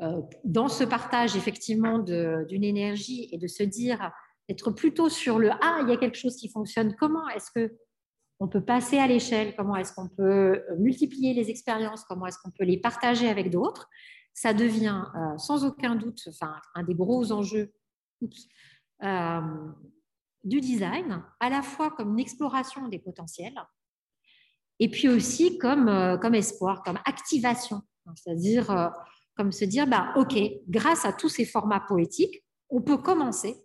Speaker 3: euh, dans ce partage effectivement d'une énergie et de se dire, être plutôt sur le ah, il y a quelque chose qui fonctionne, comment est-ce que on peut passer à l'échelle, comment est-ce qu'on peut multiplier les expériences, comment est-ce qu'on peut les partager avec d'autres, ça devient euh, sans aucun doute un des gros enjeux euh, du design, à la fois comme une exploration des potentiels, et puis aussi comme, comme espoir, comme activation, c'est-à-dire comme se dire, bah, OK, grâce à tous ces formats poétiques, on peut commencer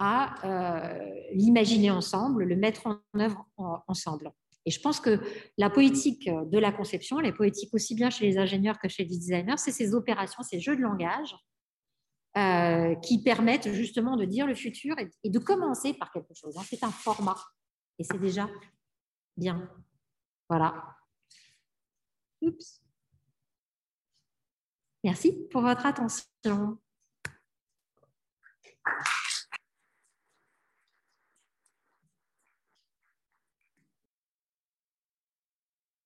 Speaker 3: à euh, l'imaginer ensemble, le mettre en œuvre ensemble. Et je pense que la poétique de la conception, les poétiques aussi bien chez les ingénieurs que chez les designers, c'est ces opérations, ces jeux de langage euh, qui permettent justement de dire le futur et, de commencer par quelque chose. Hein. C'est un format et c'est déjà bien. Voilà. Merci pour votre attention.